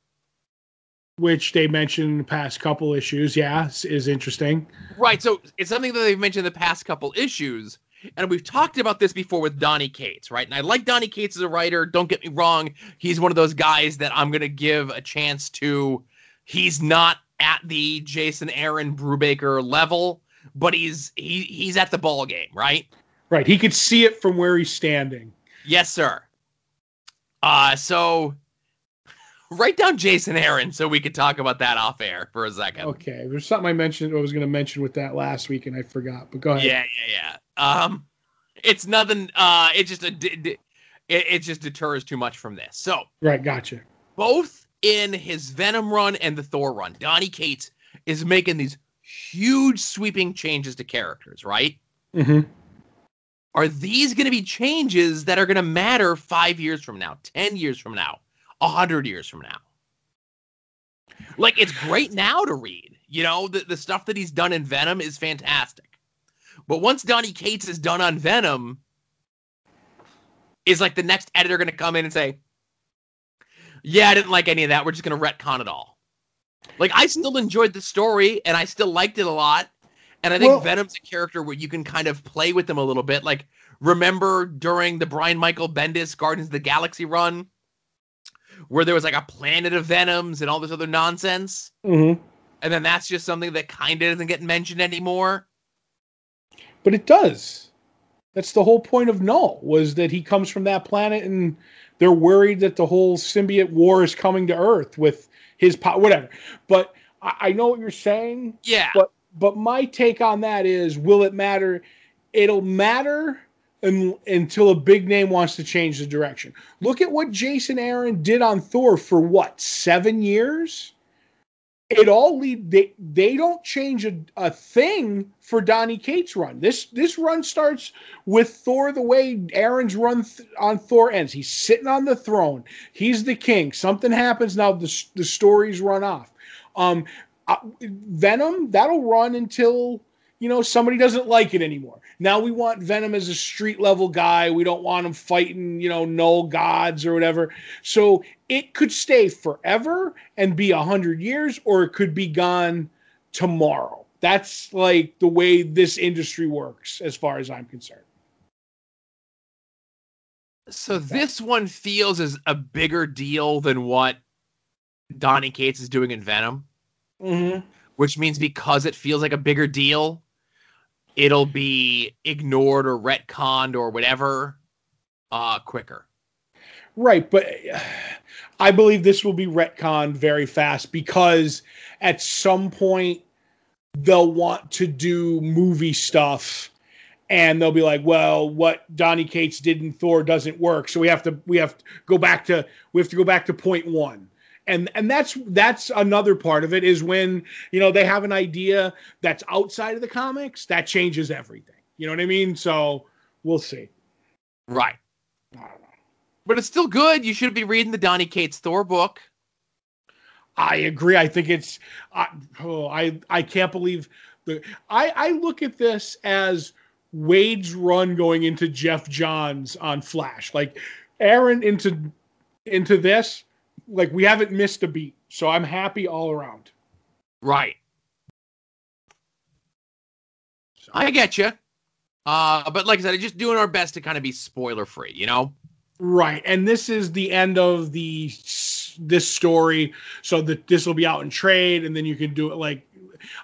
Which they mentioned in the past couple issues. Yeah, is- is interesting. Right, so it's something that they've mentioned in the past couple issues, and we've talked about this before with Donny Cates, right? And I like Donny Cates as a writer. Don't get me wrong; he's one of those guys that I'm gonna give a chance to. He's not at the Jason Aaron Brubaker level, but he's he he's at the ball game, right? Right. He could see it from where he's standing. Yes, sir. Uh so write down Jason Aaron so we could talk about that off air for a second. Okay. There's something I mentioned I was going to mention with that last week and I forgot. But go ahead. Yeah, yeah, yeah. Um it's nothing uh it just a it, it just deters too much from this. So, Right. Gotcha. both in his Venom run and the Thor run, Donny Cates is making these huge sweeping changes to characters, right? Mm-hmm. are these going to be changes that are going to matter five years from now, 10 years from now, 100 years from now? Like, it's great now to read. You know, the, the stuff that he's done in Venom is fantastic. But once Donny Cates is done on Venom, is like the next editor going to come in and say, Yeah, I didn't like any of that. We're just going to retcon it all. Like, I still enjoyed the story and I still liked it a lot. And I think Well- Venom's a character where you can kind of play with them a little bit. Like, remember during the Brian Michael Bendis Guardians of the Galaxy run, where there was like a planet of Venoms and all this other nonsense? Mm-hmm. And then that's just something that kind of doesn't get mentioned anymore. But it does. That's the whole point of Null was that he comes from that planet and they're worried that the whole symbiote war is coming to Earth with his power, whatever. But I, I know what you're saying. Yeah. But but my take on that is, will it matter? It'll matter un, until a big name wants to change the direction. Look at what Jason Aaron did on Thor for what seven years. It all lead they they don't change a, a thing for Donny Cates' run. This this run starts with Thor the way Aaron's run th- on Thor ends. He's sitting on the throne. He's the king. Something happens now. The the stories run off. Um, uh, Venom that'll run until you know, somebody doesn't like it anymore. Now we want Venom as a street level guy. We don't want him fighting, you know, null gods or whatever. So it could stay forever and be a hundred years, or it could be gone tomorrow. That's like the way this industry works, as far as I'm concerned. So this one feels as a bigger deal than what Donny Cates is doing in Venom, Mm-hmm. which means because it feels like a bigger deal, it'll be ignored or retconned or whatever uh quicker. Right, but I believe this will be retconned very fast because at some point they'll want to do movie stuff and they'll be like, well, what Donny Cates did in Thor doesn't work, so we have to we have to go back to we have to go back to point one. And and that's that's another part of it is when, you know, they have an idea that's outside of the comics, that changes everything. You know what I mean? So we'll see. Right. I don't know. But it's still good. You should be reading the Donny Cates Thor book. I agree. I think it's I oh, I I can't believe the I I look at this as Waid's run going into Geoff Johns on Flash. Like Aaron into into this, like we haven't missed a beat. So I'm happy all around. Right. So, I get you. Uh, but like I said, just doing our best to kind of be spoiler free, you know? right. And this is the end of the this story. So that this will be out in trade, and then you can do it like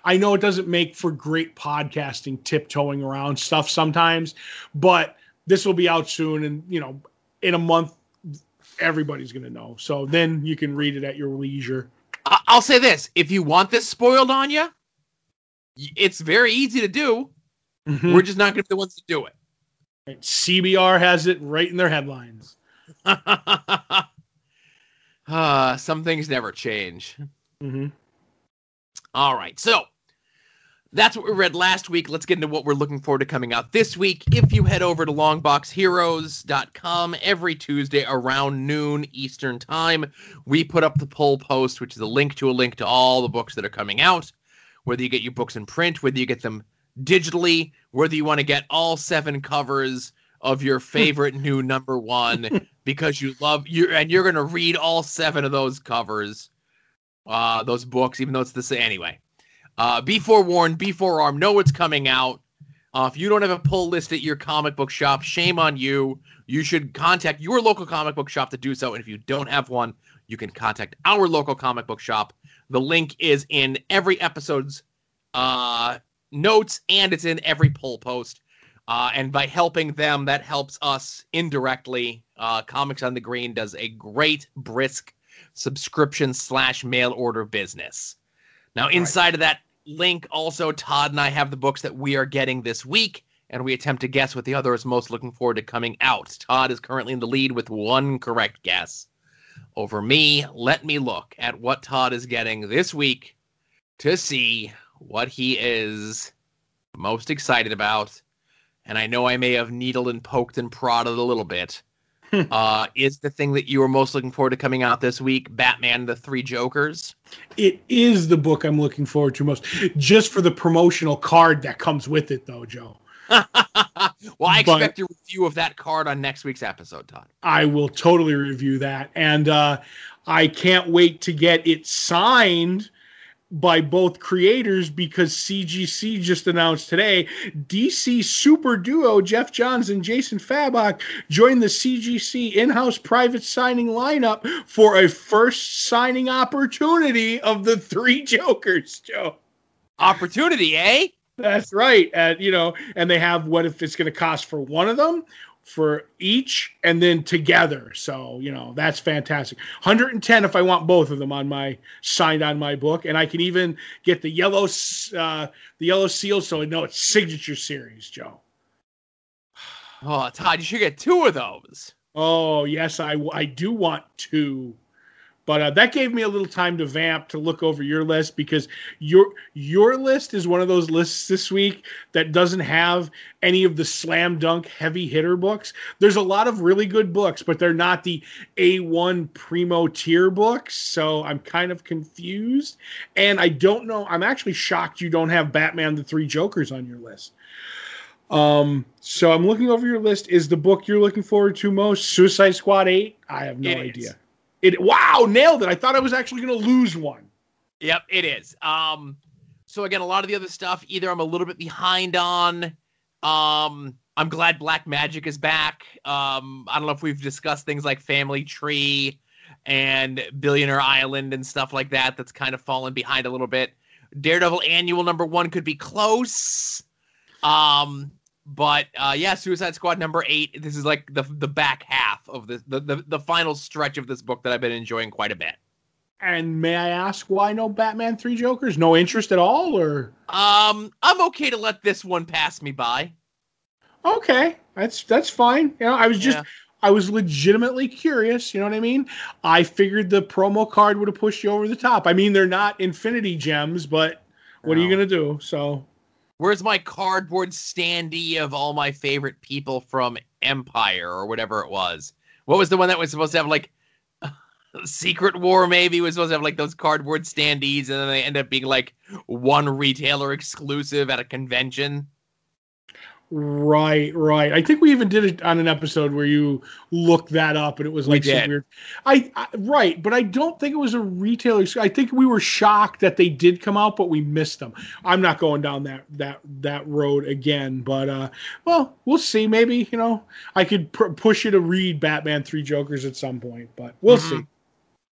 I know it doesn't make for great podcasting tiptoeing around stuff sometimes, but this will be out soon and you know in a month everybody's going to know. So then you can read it at your leisure. I'll say this: if you want this spoiled on you, it's very easy to do. We're just not going to be the ones to do it. CBR has it right in their headlines. uh, some things never change. hmm All right, so that's what we read last week. Let's get into what we're looking forward to coming out this week. If you head over to longboxheroes.com every Tuesday around noon Eastern Time, we put up the poll post, which is a link to a link to all the books that are coming out. Whether you get your books in print, whether you get them digitally, whether you want to get all seven covers of your favorite new number one because you love you and you're going to read all seven of those covers uh those books even though it's the same anyway uh be forewarned be forearmed know what's coming out. Uh, if you don't have a pull list at your comic book shop shame on you. You should contact your local comic book shop to do so and if you don't have one you can contact our local comic book shop. The link is in every episode's uh notes and it's in every poll post. Uh, and by helping them, that helps us indirectly. Uh, Comics on the Green does a great, brisk subscription slash mail order business. Now, inside of that link, also, Todd and I have the books that we are getting this week, and we attempt to guess what the other is most looking forward to coming out. Todd is currently in the lead with one correct guess over me. Let me look at what Todd is getting this week to see what he is most excited about and I know I may have needled and poked and prodded a little bit, uh, is the thing that you were most looking forward to coming out this week Batman the Three Jokers? It is the book I'm looking forward to most, just for the promotional card that comes with it, though, Joe. well, I But- expect a review of that card on next week's episode, Todd. I will totally review that. And uh, I can't wait to get it signed by both creators because CGC just announced today DC super duo Geoff Johns and Jason Fabok joined the CGC in-house private signing lineup for a first signing opportunity of the three Jokers, Joe. Opportunity, eh? That's right. And you know, and they have what if it's going to cost for one of them, for each, and then together. So you know, that's fantastic. 110 if I want both of them on my signed on my book, and I can even get the yellow uh, the yellow seal, so I know it's signature series, Joe. Oh, Todd, you should get two of those. Oh yes, I I do want two. But uh, that gave me a little time to vamp to look over your list because your your list is one of those lists this week that doesn't have any of the slam dunk heavy hitter books. There's a lot of really good books, but they're not the A1 primo tier books. So I'm kind of confused. And I don't know. I'm actually shocked you don't have Batman the Three Jokers on your list. Um, so I'm looking over your list. Is the book you're looking forward to most Suicide Squad 8? I have no It idea. is. It wow, nailed it. I thought I was actually going to lose one. Yep, it is. Um, so again, a lot of the other stuff, either I'm a little bit behind on. Um, I'm glad Black Magic is back. Um, I don't know if we've discussed things like Family Tree and Billionaire Island and stuff like that. That's kind of fallen behind a little bit. Daredevil Annual number one could be close. Um, but uh, yeah, Suicide Squad number eight. This is like the the back half of this, the, the the final stretch of this book that I've been enjoying quite a bit. And may I ask why no Batman Three Jokers? No interest at all, or Um, I'm okay to let this one pass me by. okay, that's that's fine. You know, I was just Yeah. I was legitimately curious. You know what I mean? I figured the promo card would have pushed you over the top. I mean, they're not Infinity Gems, but what are you gonna do? So Where's my cardboard standee of all my favorite people from Empire or whatever it was? What was the one that was supposed to have like Secret War? Maybe was supposed to have like those cardboard standees, and then they end up being like one retailer exclusive at a convention. Right, right. I think we even did it on an episode where you looked that up, and it was We like some did. weird. I, I right, but I don't think it was a retailer. I think we were shocked that they did come out, but we missed them. I'm not going down that that that road again. But uh, well, we'll see. Maybe you know I could pr- push you to read Batman Three Jokers at some point, but we'll Mhm. see.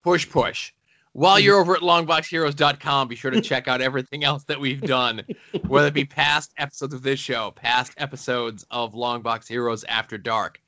Push, push. While you're over at longboxheroes.com, be sure to check out everything else that we've done, whether it be past episodes of this show, past episodes of Longbox Heroes After Dark.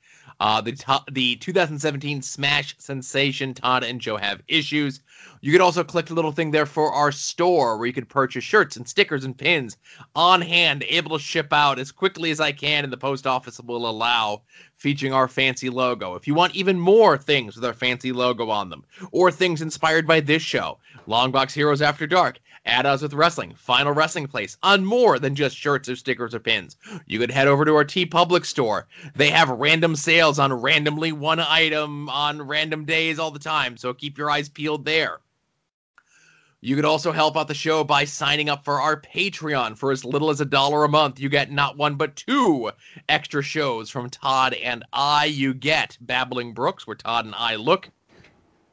Uh, the to- the 2017 Smash sensation Todd and Joe have issues. You could also click the little thing there for our store where you could purchase shirts and stickers and pins on hand, able to ship out as quickly as I can, and the post office will allow, featuring our fancy logo. If you want even more things with our fancy logo on them, or things inspired by this show, Longbox Heroes After Dark, Add Us with Wrestling, Final Wrestling Place, on more than just shirts or stickers or pins. You could head over to our TeePublic store. They have random sales on randomly one item on random days all the time, so keep your eyes peeled there. You could also help out the show by signing up for our Patreon for as little as a dollar a month. You get not one but two extra shows from Todd and I. You get Babbling Brooks, where Todd and I look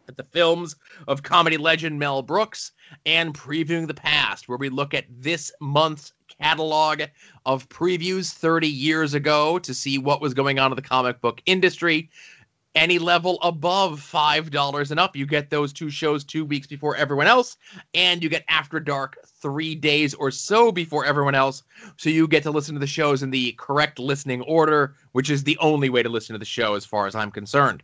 at the films of comedy legend Mel Brooks, and Previewing the Past, where we look at this month's catalog of previews 30 years ago to see what was going on in the comic book industry. Any level above $5 and up, you get those two shows two weeks before everyone else, and you get After Dark three days or so before everyone else. So you get to listen to the shows in the correct listening order, which is the only way to listen to the show as far as I'm concerned.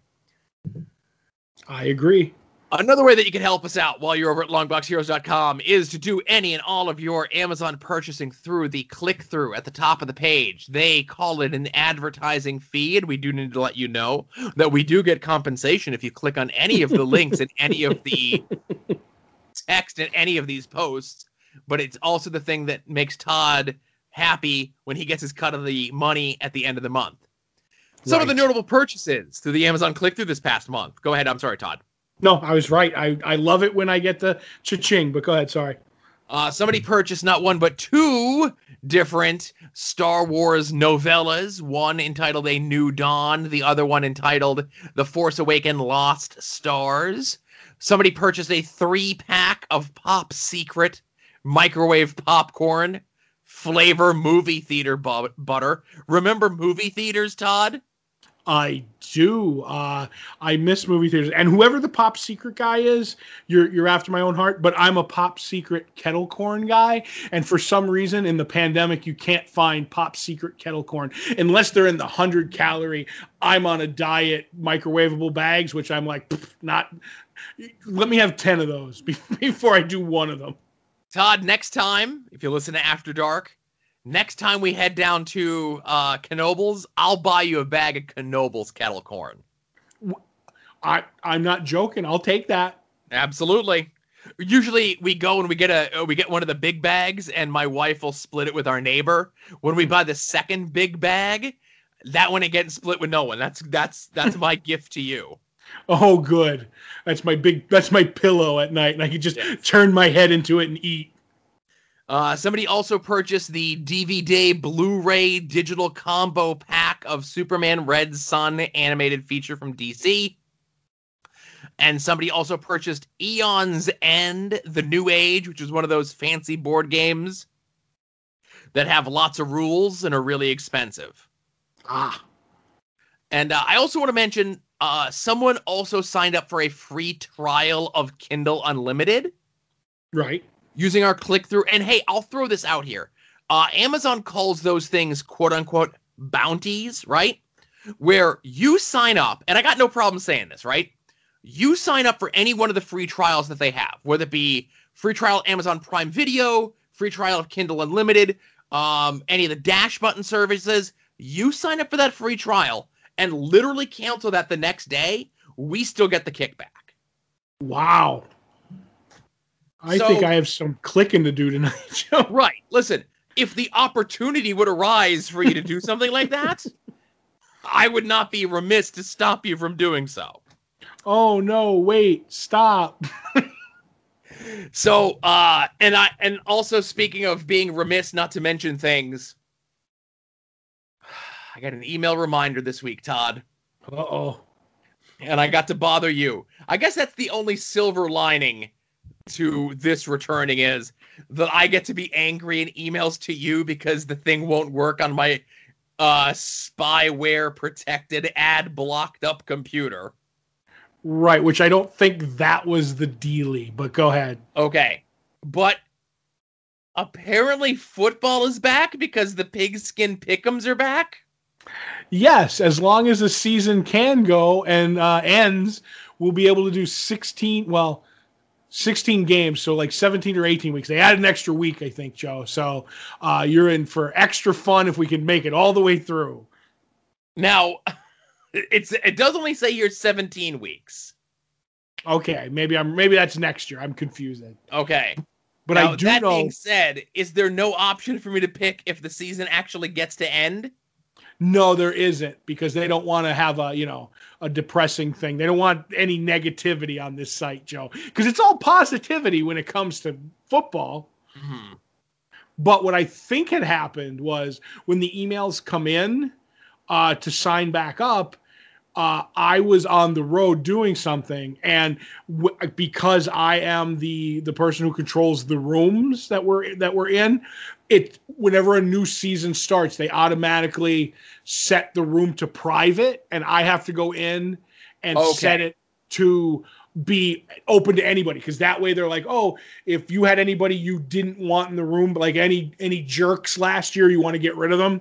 I agree. Another way that you can help us out while you're over at longboxheroes.com is to do any and all of your Amazon purchasing through the click through at the top of the page. They call it an advertising fee, and we do need to let you know that we do get compensation if you click on any of the links in any of the text in any of these posts. But it's also the thing that makes Todd happy when he gets his cut of the money at the end of the month. Some of the notable purchases through the Amazon click through this past month. Go ahead. I'm sorry, Todd. No, I was right. I, I love it when I get the cha-ching, but go ahead. Sorry. Uh, somebody purchased not one but two different Star Wars novellas. One entitled A New Dawn, the other one entitled The Force Awakened Lost Stars. Somebody purchased a three pack of Pop Secret microwave popcorn flavor movie theater bu- butter. Remember movie theaters, Todd? I do. Uh, I miss movie theaters, and whoever the pop secret guy is, you're you're after my own heart. But I'm a pop secret kettle corn guy, and for some reason in the pandemic, you can't find pop secret kettle corn unless they're in the hundred calorie. I'm on a diet microwavable bags, which I'm like, not. Let me have ten of those before I do one of them. Todd, next time, if you listen to After Dark, next time we head down to uh, Knoebels, I'll buy you a bag of Knoebels kettle corn. I I'm not joking. I'll take that. Absolutely. Usually we go and we get a we get one of the big bags and my wife will split it with our neighbor. When we buy the second big bag, that one ain't getting split with no one. That's that's that's my gift to you. Oh, good. That's my big. That's my pillow at night, and I can just Yes. turn my head into it and eat. Uh, somebody also purchased the DVD Blu-ray digital combo pack of Superman Red Sun animated feature from DC. And somebody also purchased Aeon's End, The New Age, which is one of those fancy board games that have lots of rules and are really expensive. Ah, And uh, I also want to mention uh, someone also signed up for a free trial of Kindle Unlimited right. Using our click through. And hey, I'll throw this out here. Uh, Amazon calls those things quote unquote bounties, right? Where you sign up, and I got no problem saying this, right? You sign up for any one of the free trials that they have, whether it be free trial Amazon Prime Video, free trial of Kindle Unlimited, um, any of the dash button services. You sign up for that free trial and literally cancel that the next day. We still get the kickback. Wow. I So- think I have some clicking to do tonight, Joe. Right. Listen, if the opportunity would arise for you to do something like that, I would not be remiss to stop you from doing so. Oh no! Wait, stop. So, uh, and I, and also speaking of being remiss not to mention things, I got an email reminder this week, Todd, Uh oh. and I got to bother you. I guess that's the only silver lining to this returning is that I get to be angry in emails to you because the thing won't work on my uh spyware protected ad blocked up computer. Right, which I don't think that was the dealie, but go ahead. Okay. But apparently football is back because the pigskin pickums are back. Yes, as long as the season can go and uh, ends, we'll be able to do 16, well, 16 games, so like 17 or 18 weeks. They added an extra week, I think, Joe. So uh, you're in for extra fun if we can make it all the way through. Now, it's it does only say you're 17 weeks. Okay, maybe I'm maybe that's next year. I'm confused. Okay. But Now, I do that know That being said, is there no option for me to pick if the season actually gets to end? No, there isn't because they don't want to have a, you know, a depressing thing. They don't want any negativity on this site, Joe, because it's all positivity when it comes to football. Hmm. But what I think had happened was when the emails come in uh, to sign back up, uh, I was on the road doing something, and w- because I am the the person who controls the rooms that we're that we're in, it whenever a new season starts, they automatically set the room to private, and I have to go in and Okay. set it to be open to anybody because that way they're like oh if you had anybody you didn't want in the room like any any jerks last year you want to get rid of them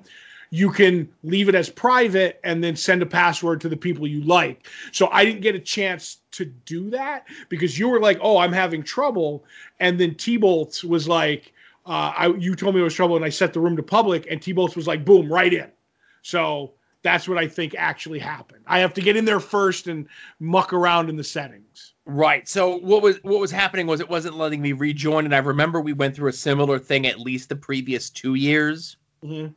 you can leave it as private and then send a password to the people you like so i didn't get a chance to do that because you were like oh i'm having trouble and then t-bolts was like uh, I, you told me it was trouble and i set the room to public and t-bolts was like boom right in so that's what i think actually happened i have to get in there first and muck around in the settings Right. So what was what was happening was it wasn't letting me rejoin, and I remember we went through a similar thing at least the previous two years. Mhm.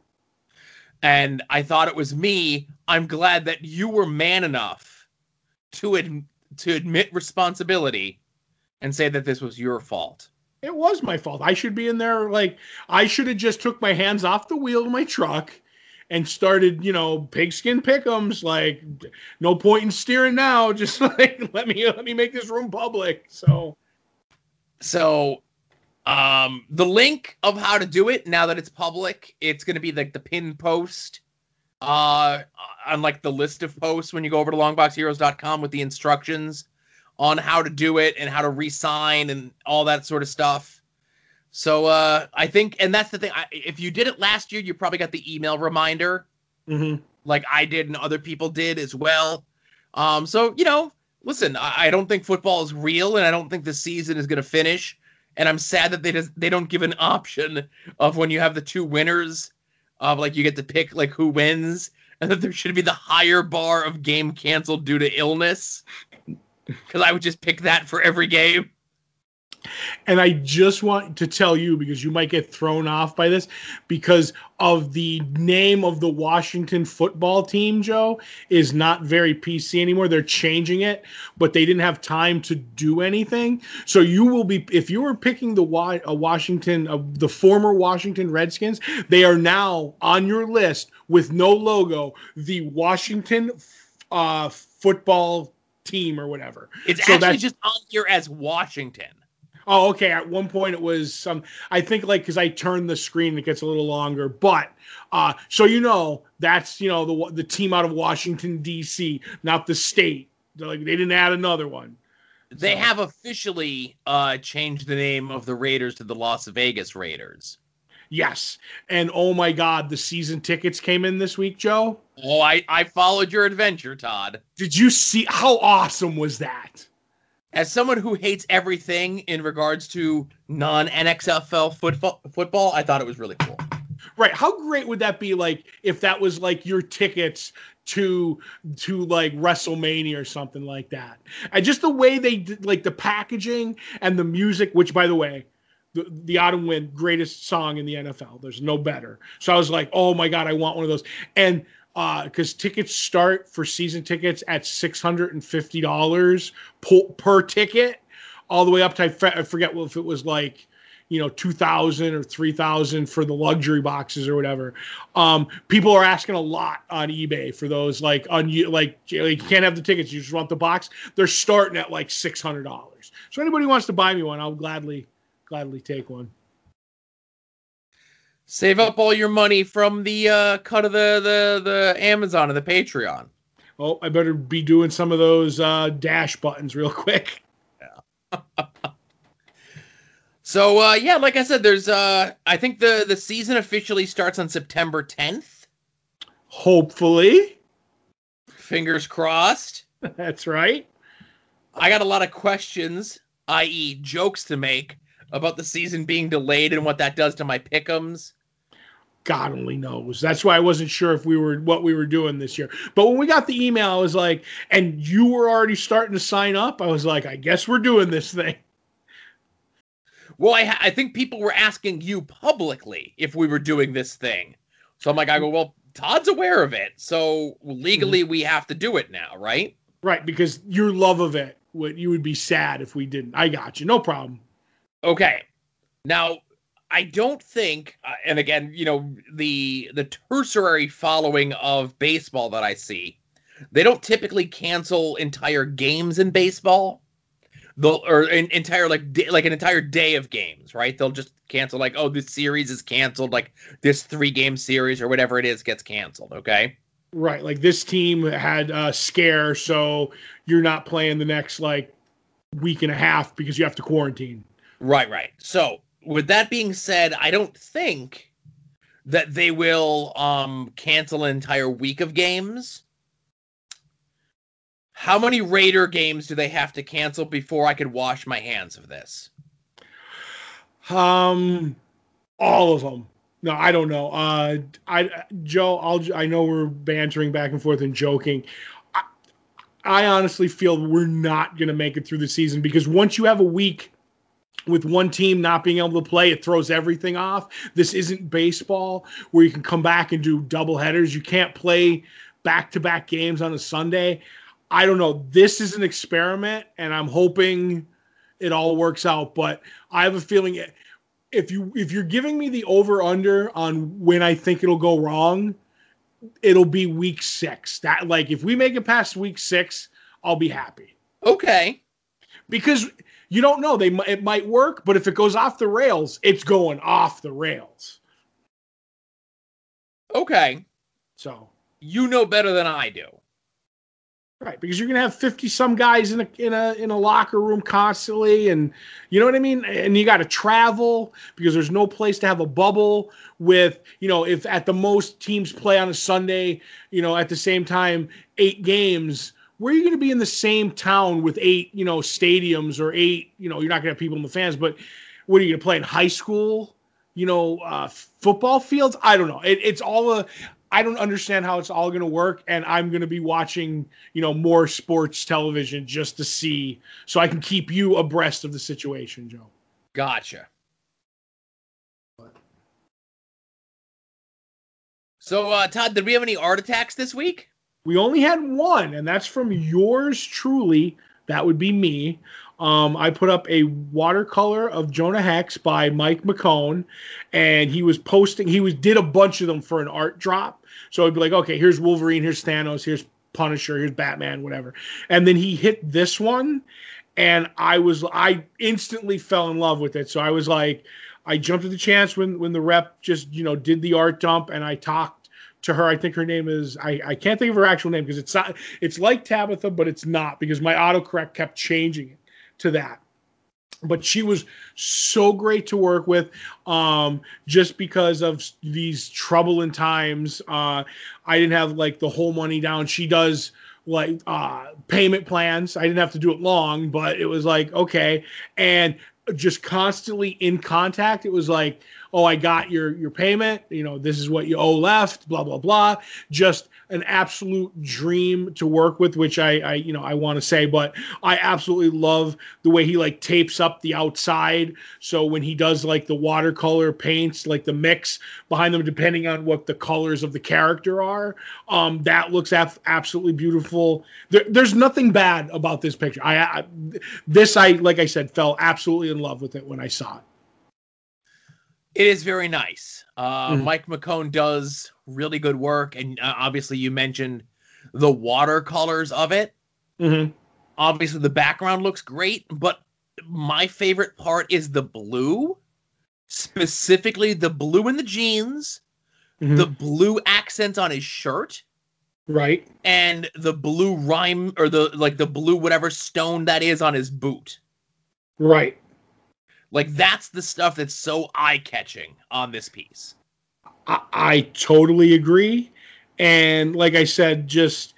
And I thought it was me. I'm glad that you were man enough to ad- to admit responsibility and say that this was your fault. It was my fault. I should be in there. Like I should have just took my hands off the wheel of my truck and started, you know, pigskin pickums. Like, no point in steering now. Just like let me let me make this room public. So So, um, the link of how to do it now that it's public, it's going to be like the pin post, uh, on like the list of posts when you go over to longboxheroes.com with the instructions on how to do it and how to re-sign and all that sort of stuff. So, uh, I think, and that's the thing. I, if you did it last year, you probably got the email reminder mhm. like I did and other people did as well. Um, so you know, listen, I, I don't think football is real, and I don't think the season is going to finish. And I'm sad that they just they don't give an option of when you have the two winners of like you get to pick like who wins, and that there should be the higher bar of game canceled due to illness. because I would just pick that for every game. And I just want to tell you because you might get thrown off by this because of the name of the Washington football team, Joe, is not very PC anymore. They're changing it, but they didn't have time to do anything. So you will be if you were picking the Washington uh, the former Washington Redskins, they are now on your list with no logo, the Washington uh, football team or whatever. It's so actually just on here as Washington. Oh, okay. At one point, it was some. I think like because I turned the screen, it gets a little longer. But uh, so you know, that's you know the the team out of Washington D.C., not the state. They're like they didn't add another one. They so. have officially uh, changed the name of the Raiders to the Las Vegas Raiders. Yes, and oh my God, the season tickets came in this week, Joe. Oh, I I followed your adventure, Todd. Did you see how awesome was that? As someone who hates everything in regards to non NXFL football, football, I thought it was really cool. Right. How great would that be like if that was like your tickets to to like WrestleMania or something like that. And just the way they did like the packaging and the music, which by the way, the, the Autumn Wind greatest song in the NFL. There's no better. So I was like, oh my God, I want one of those. And because uh, tickets start for season tickets at six hundred and fifty dollars per ticket, all the way up to I forget if it was like you know two thousand or three thousand for the luxury boxes or whatever. Um, people are asking a lot on eBay for those like on you like you can't have the tickets, you just want the box. They're starting at like six hundred dollars. So anybody wants to buy me one, I'll gladly gladly take one. Save up all your money from the uh, cut of the, the the Amazon and the Patreon. Oh, I better be doing some of those uh, dash buttons real quick. Yeah. so uh, yeah, like I said, there's uh, I think the the season officially starts on September 10th. Hopefully. Fingers crossed. That's right. I got a lot of questions, i.e., jokes to make about the season being delayed and what that does to my pickums. God only knows. That's why I wasn't sure if we were what we were doing this year. But when we got the email, I was like, and you were already starting to sign up. I was like, I guess we're doing this thing. Well, I, I think people were asking you publicly if we were doing this thing. So I'm like, I go, well, Todd's aware of it. So legally, mm-hmm. we have to do it now, right? Right, because your love of it, would you would be sad if we didn't. I got you. No problem. Okay. Now, I don't think, uh, and again, you know, the the tertiary following of baseball that I see, they don't typically cancel entire games in baseball. They'll or an entire like day, like an entire day of games, right? They'll just cancel like, oh, this series is canceled, like this three game series or whatever it is gets canceled. Okay. Right, like this team had a scare, so you're not playing the next like week and a half because you have to quarantine. Right, right. So with that being said, I don't think that they will um, cancel an entire week of games. How many Raider games do they have to cancel before I could wash my hands of this? Um, all of them. No, I don't know. Uh, I Joe, I'll I know we're bantering back and forth and joking. I, I honestly feel we're not going to make it through the season because once you have a week with one team not being able to play, it throws everything off. This isn't baseball where you can come back and do double headers. You can't play back to back games on a Sunday. I don't know. This is an experiment, and I'm hoping it all works out. But I have a feeling if you if you're giving me the over under on when I think it'll go wrong, it'll be week six. That like if we make it past week six, I'll be happy. Okay. Because you don't know. They it might work, but if it goes off the rails, it's going off the rails. Okay. So you know better than I do. Right, because you're gonna have fifty some guys in a in a in a locker room constantly, and you know what I mean. And you got to travel because there's no place to have a bubble with you know if at the most teams play on a Sunday, you know at the same time eight games where are you going to be in the same town with eight, you know, stadiums or eight, you know, you're not going to have people in the fans, but what are you going to play in high school? You know, uh, football fields? I don't know. It, it's all a. I don't understand how it's all going to work, and I'm going to be watching, you know, more sports television just to see, so I can keep you abreast of the situation, Joe. Gotcha. So, uh, Todd, did we have any art attacks this week? We only had one, and that's from yours truly. That would be me. Um, I put up a watercolor of Jonah Hex by Mike McKone, and he was posting. He was did a bunch of them for an art drop. So it'd be like, okay, here's Wolverine, here's Thanos, here's Punisher, here's Batman, whatever. And then he hit this one, and I was I instantly fell in love with it. So I was like, I jumped at the chance when when the rep just you know did the art dump, and I talked to her. I think her name is I, I can't think of her actual name because it's not it's like Tabitha, but it's not because my autocorrect kept changing it to that. But she was so great to work with, um, just because of these troubling times. Uh, I didn't have like the whole money down. She does like uh, payment plans. I didn't have to do it long, but it was like okay, and just constantly in contact. It was like, oh, I got your your payment. You know, this is what you owe left. Blah blah blah. Just an absolute dream to work with, which I, I you know I want to say, but I absolutely love the way he like tapes up the outside. So when he does like the watercolor paints, like the mix behind them, depending on what the colors of the character are, um, that looks af- absolutely beautiful. There, there's nothing bad about this picture. I, I this I like I said fell absolutely in love with it when I saw it. It is very nice. Uh, mm-hmm. Mike McKone does really good work, and uh, obviously you mentioned the watercolors of it. Mm-hmm. Obviously, the background looks great, but my favorite part is the blue, specifically the blue in the jeans, mm-hmm. the blue accents on his shirt, right, and the blue rhyme or the like the blue whatever stone that is on his boot, right. Like that's the stuff that's so eye catching on this piece. I, I totally agree, and like I said, just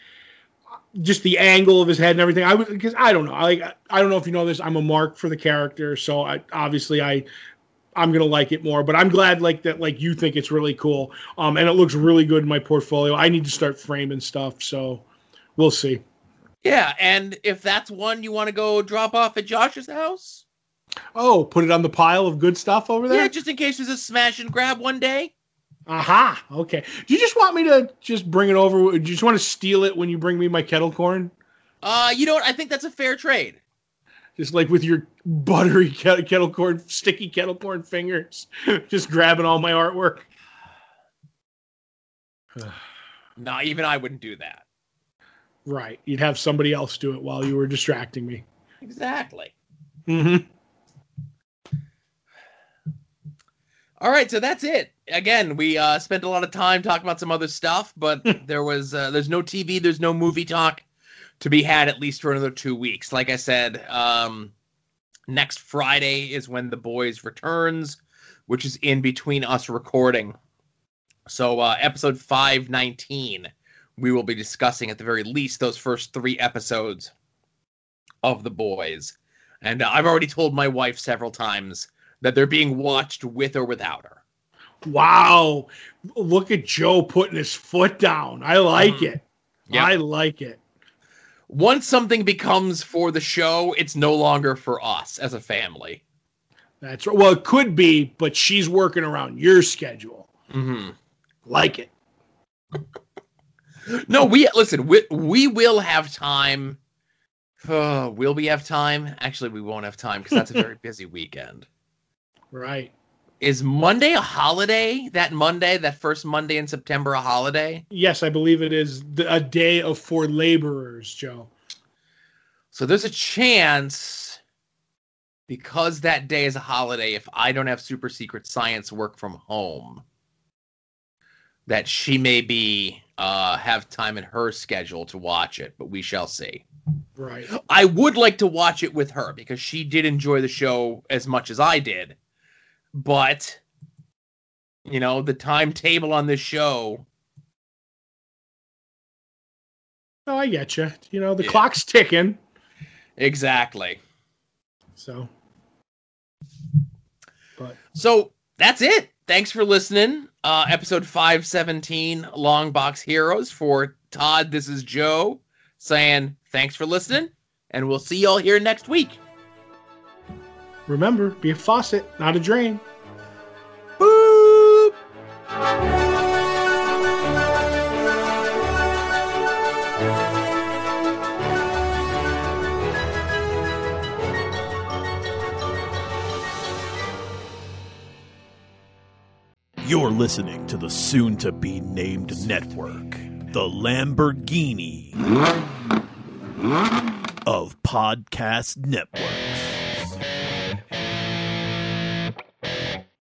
just the angle of his head and everything. I was because I don't know. I like I don't know if you know this. I'm a mark for the character, so I obviously I I'm gonna like it more. But I'm glad like that like you think it's really cool. Um, and it looks really good in my portfolio. I need to start framing stuff, so we'll see. Yeah, and if that's one you want to go drop off at Josh's house, Oh, put it on the pile of good stuff over there? Yeah, just in case there's a smash and grab one day. Aha. Okay. Do you just want me to just bring it over? Do you just want to steal it when you bring me my kettle corn? Uh, you know what? I think that's a fair trade. Just like with your buttery kettle corn, sticky kettle corn fingers, just grabbing all my artwork. no, even I wouldn't do that. Right. You'd have somebody else do it while you were distracting me. Exactly. Mm-hmm. All right, so that's it. Again, we uh, spent a lot of time talking about some other stuff, but there was uh, there's no TV, there's no movie talk to be had at least for another two weeks. Like I said, um, next Friday is when the boys returns, which is in between us recording. So uh, episode five nineteen, we will be discussing at the very least those first three episodes of the boys, and uh, I've already told my wife several times that they're being watched with or without her. Wow. Look at Joe putting his foot down. I like mm. it. Yep. I like it. Once something becomes for the show, it's no longer for us as a family. That's right. Well, it could be, but she's working around your schedule. Mm-hmm. Like it. no, we listen. We we will have time. Uh, will we have time? Actually, we won't have time because that's a very busy weekend. Right. Is Monday a holiday? That Monday, that first Monday in September, a holiday? Yes, I believe it is a day of for laborers, Joe. So there's a chance because that day is a holiday, if I don't have super secret science work from home, that she may be uh, have time in her schedule to watch it, but we shall see. Right. I would like to watch it with her because she did enjoy the show as much as I did but you know the timetable on this show oh i get you you know the yeah. clock's ticking exactly so but so that's it thanks for listening. Uh, episode 517, Long Box Heroes. For Todd, this is Joe saying thanks for listening, and we'll see y'all here next week. Remember, be a faucet, not a drain. Boop! You're listening to the soon to be named network, the Lamborghini of Podcast Network.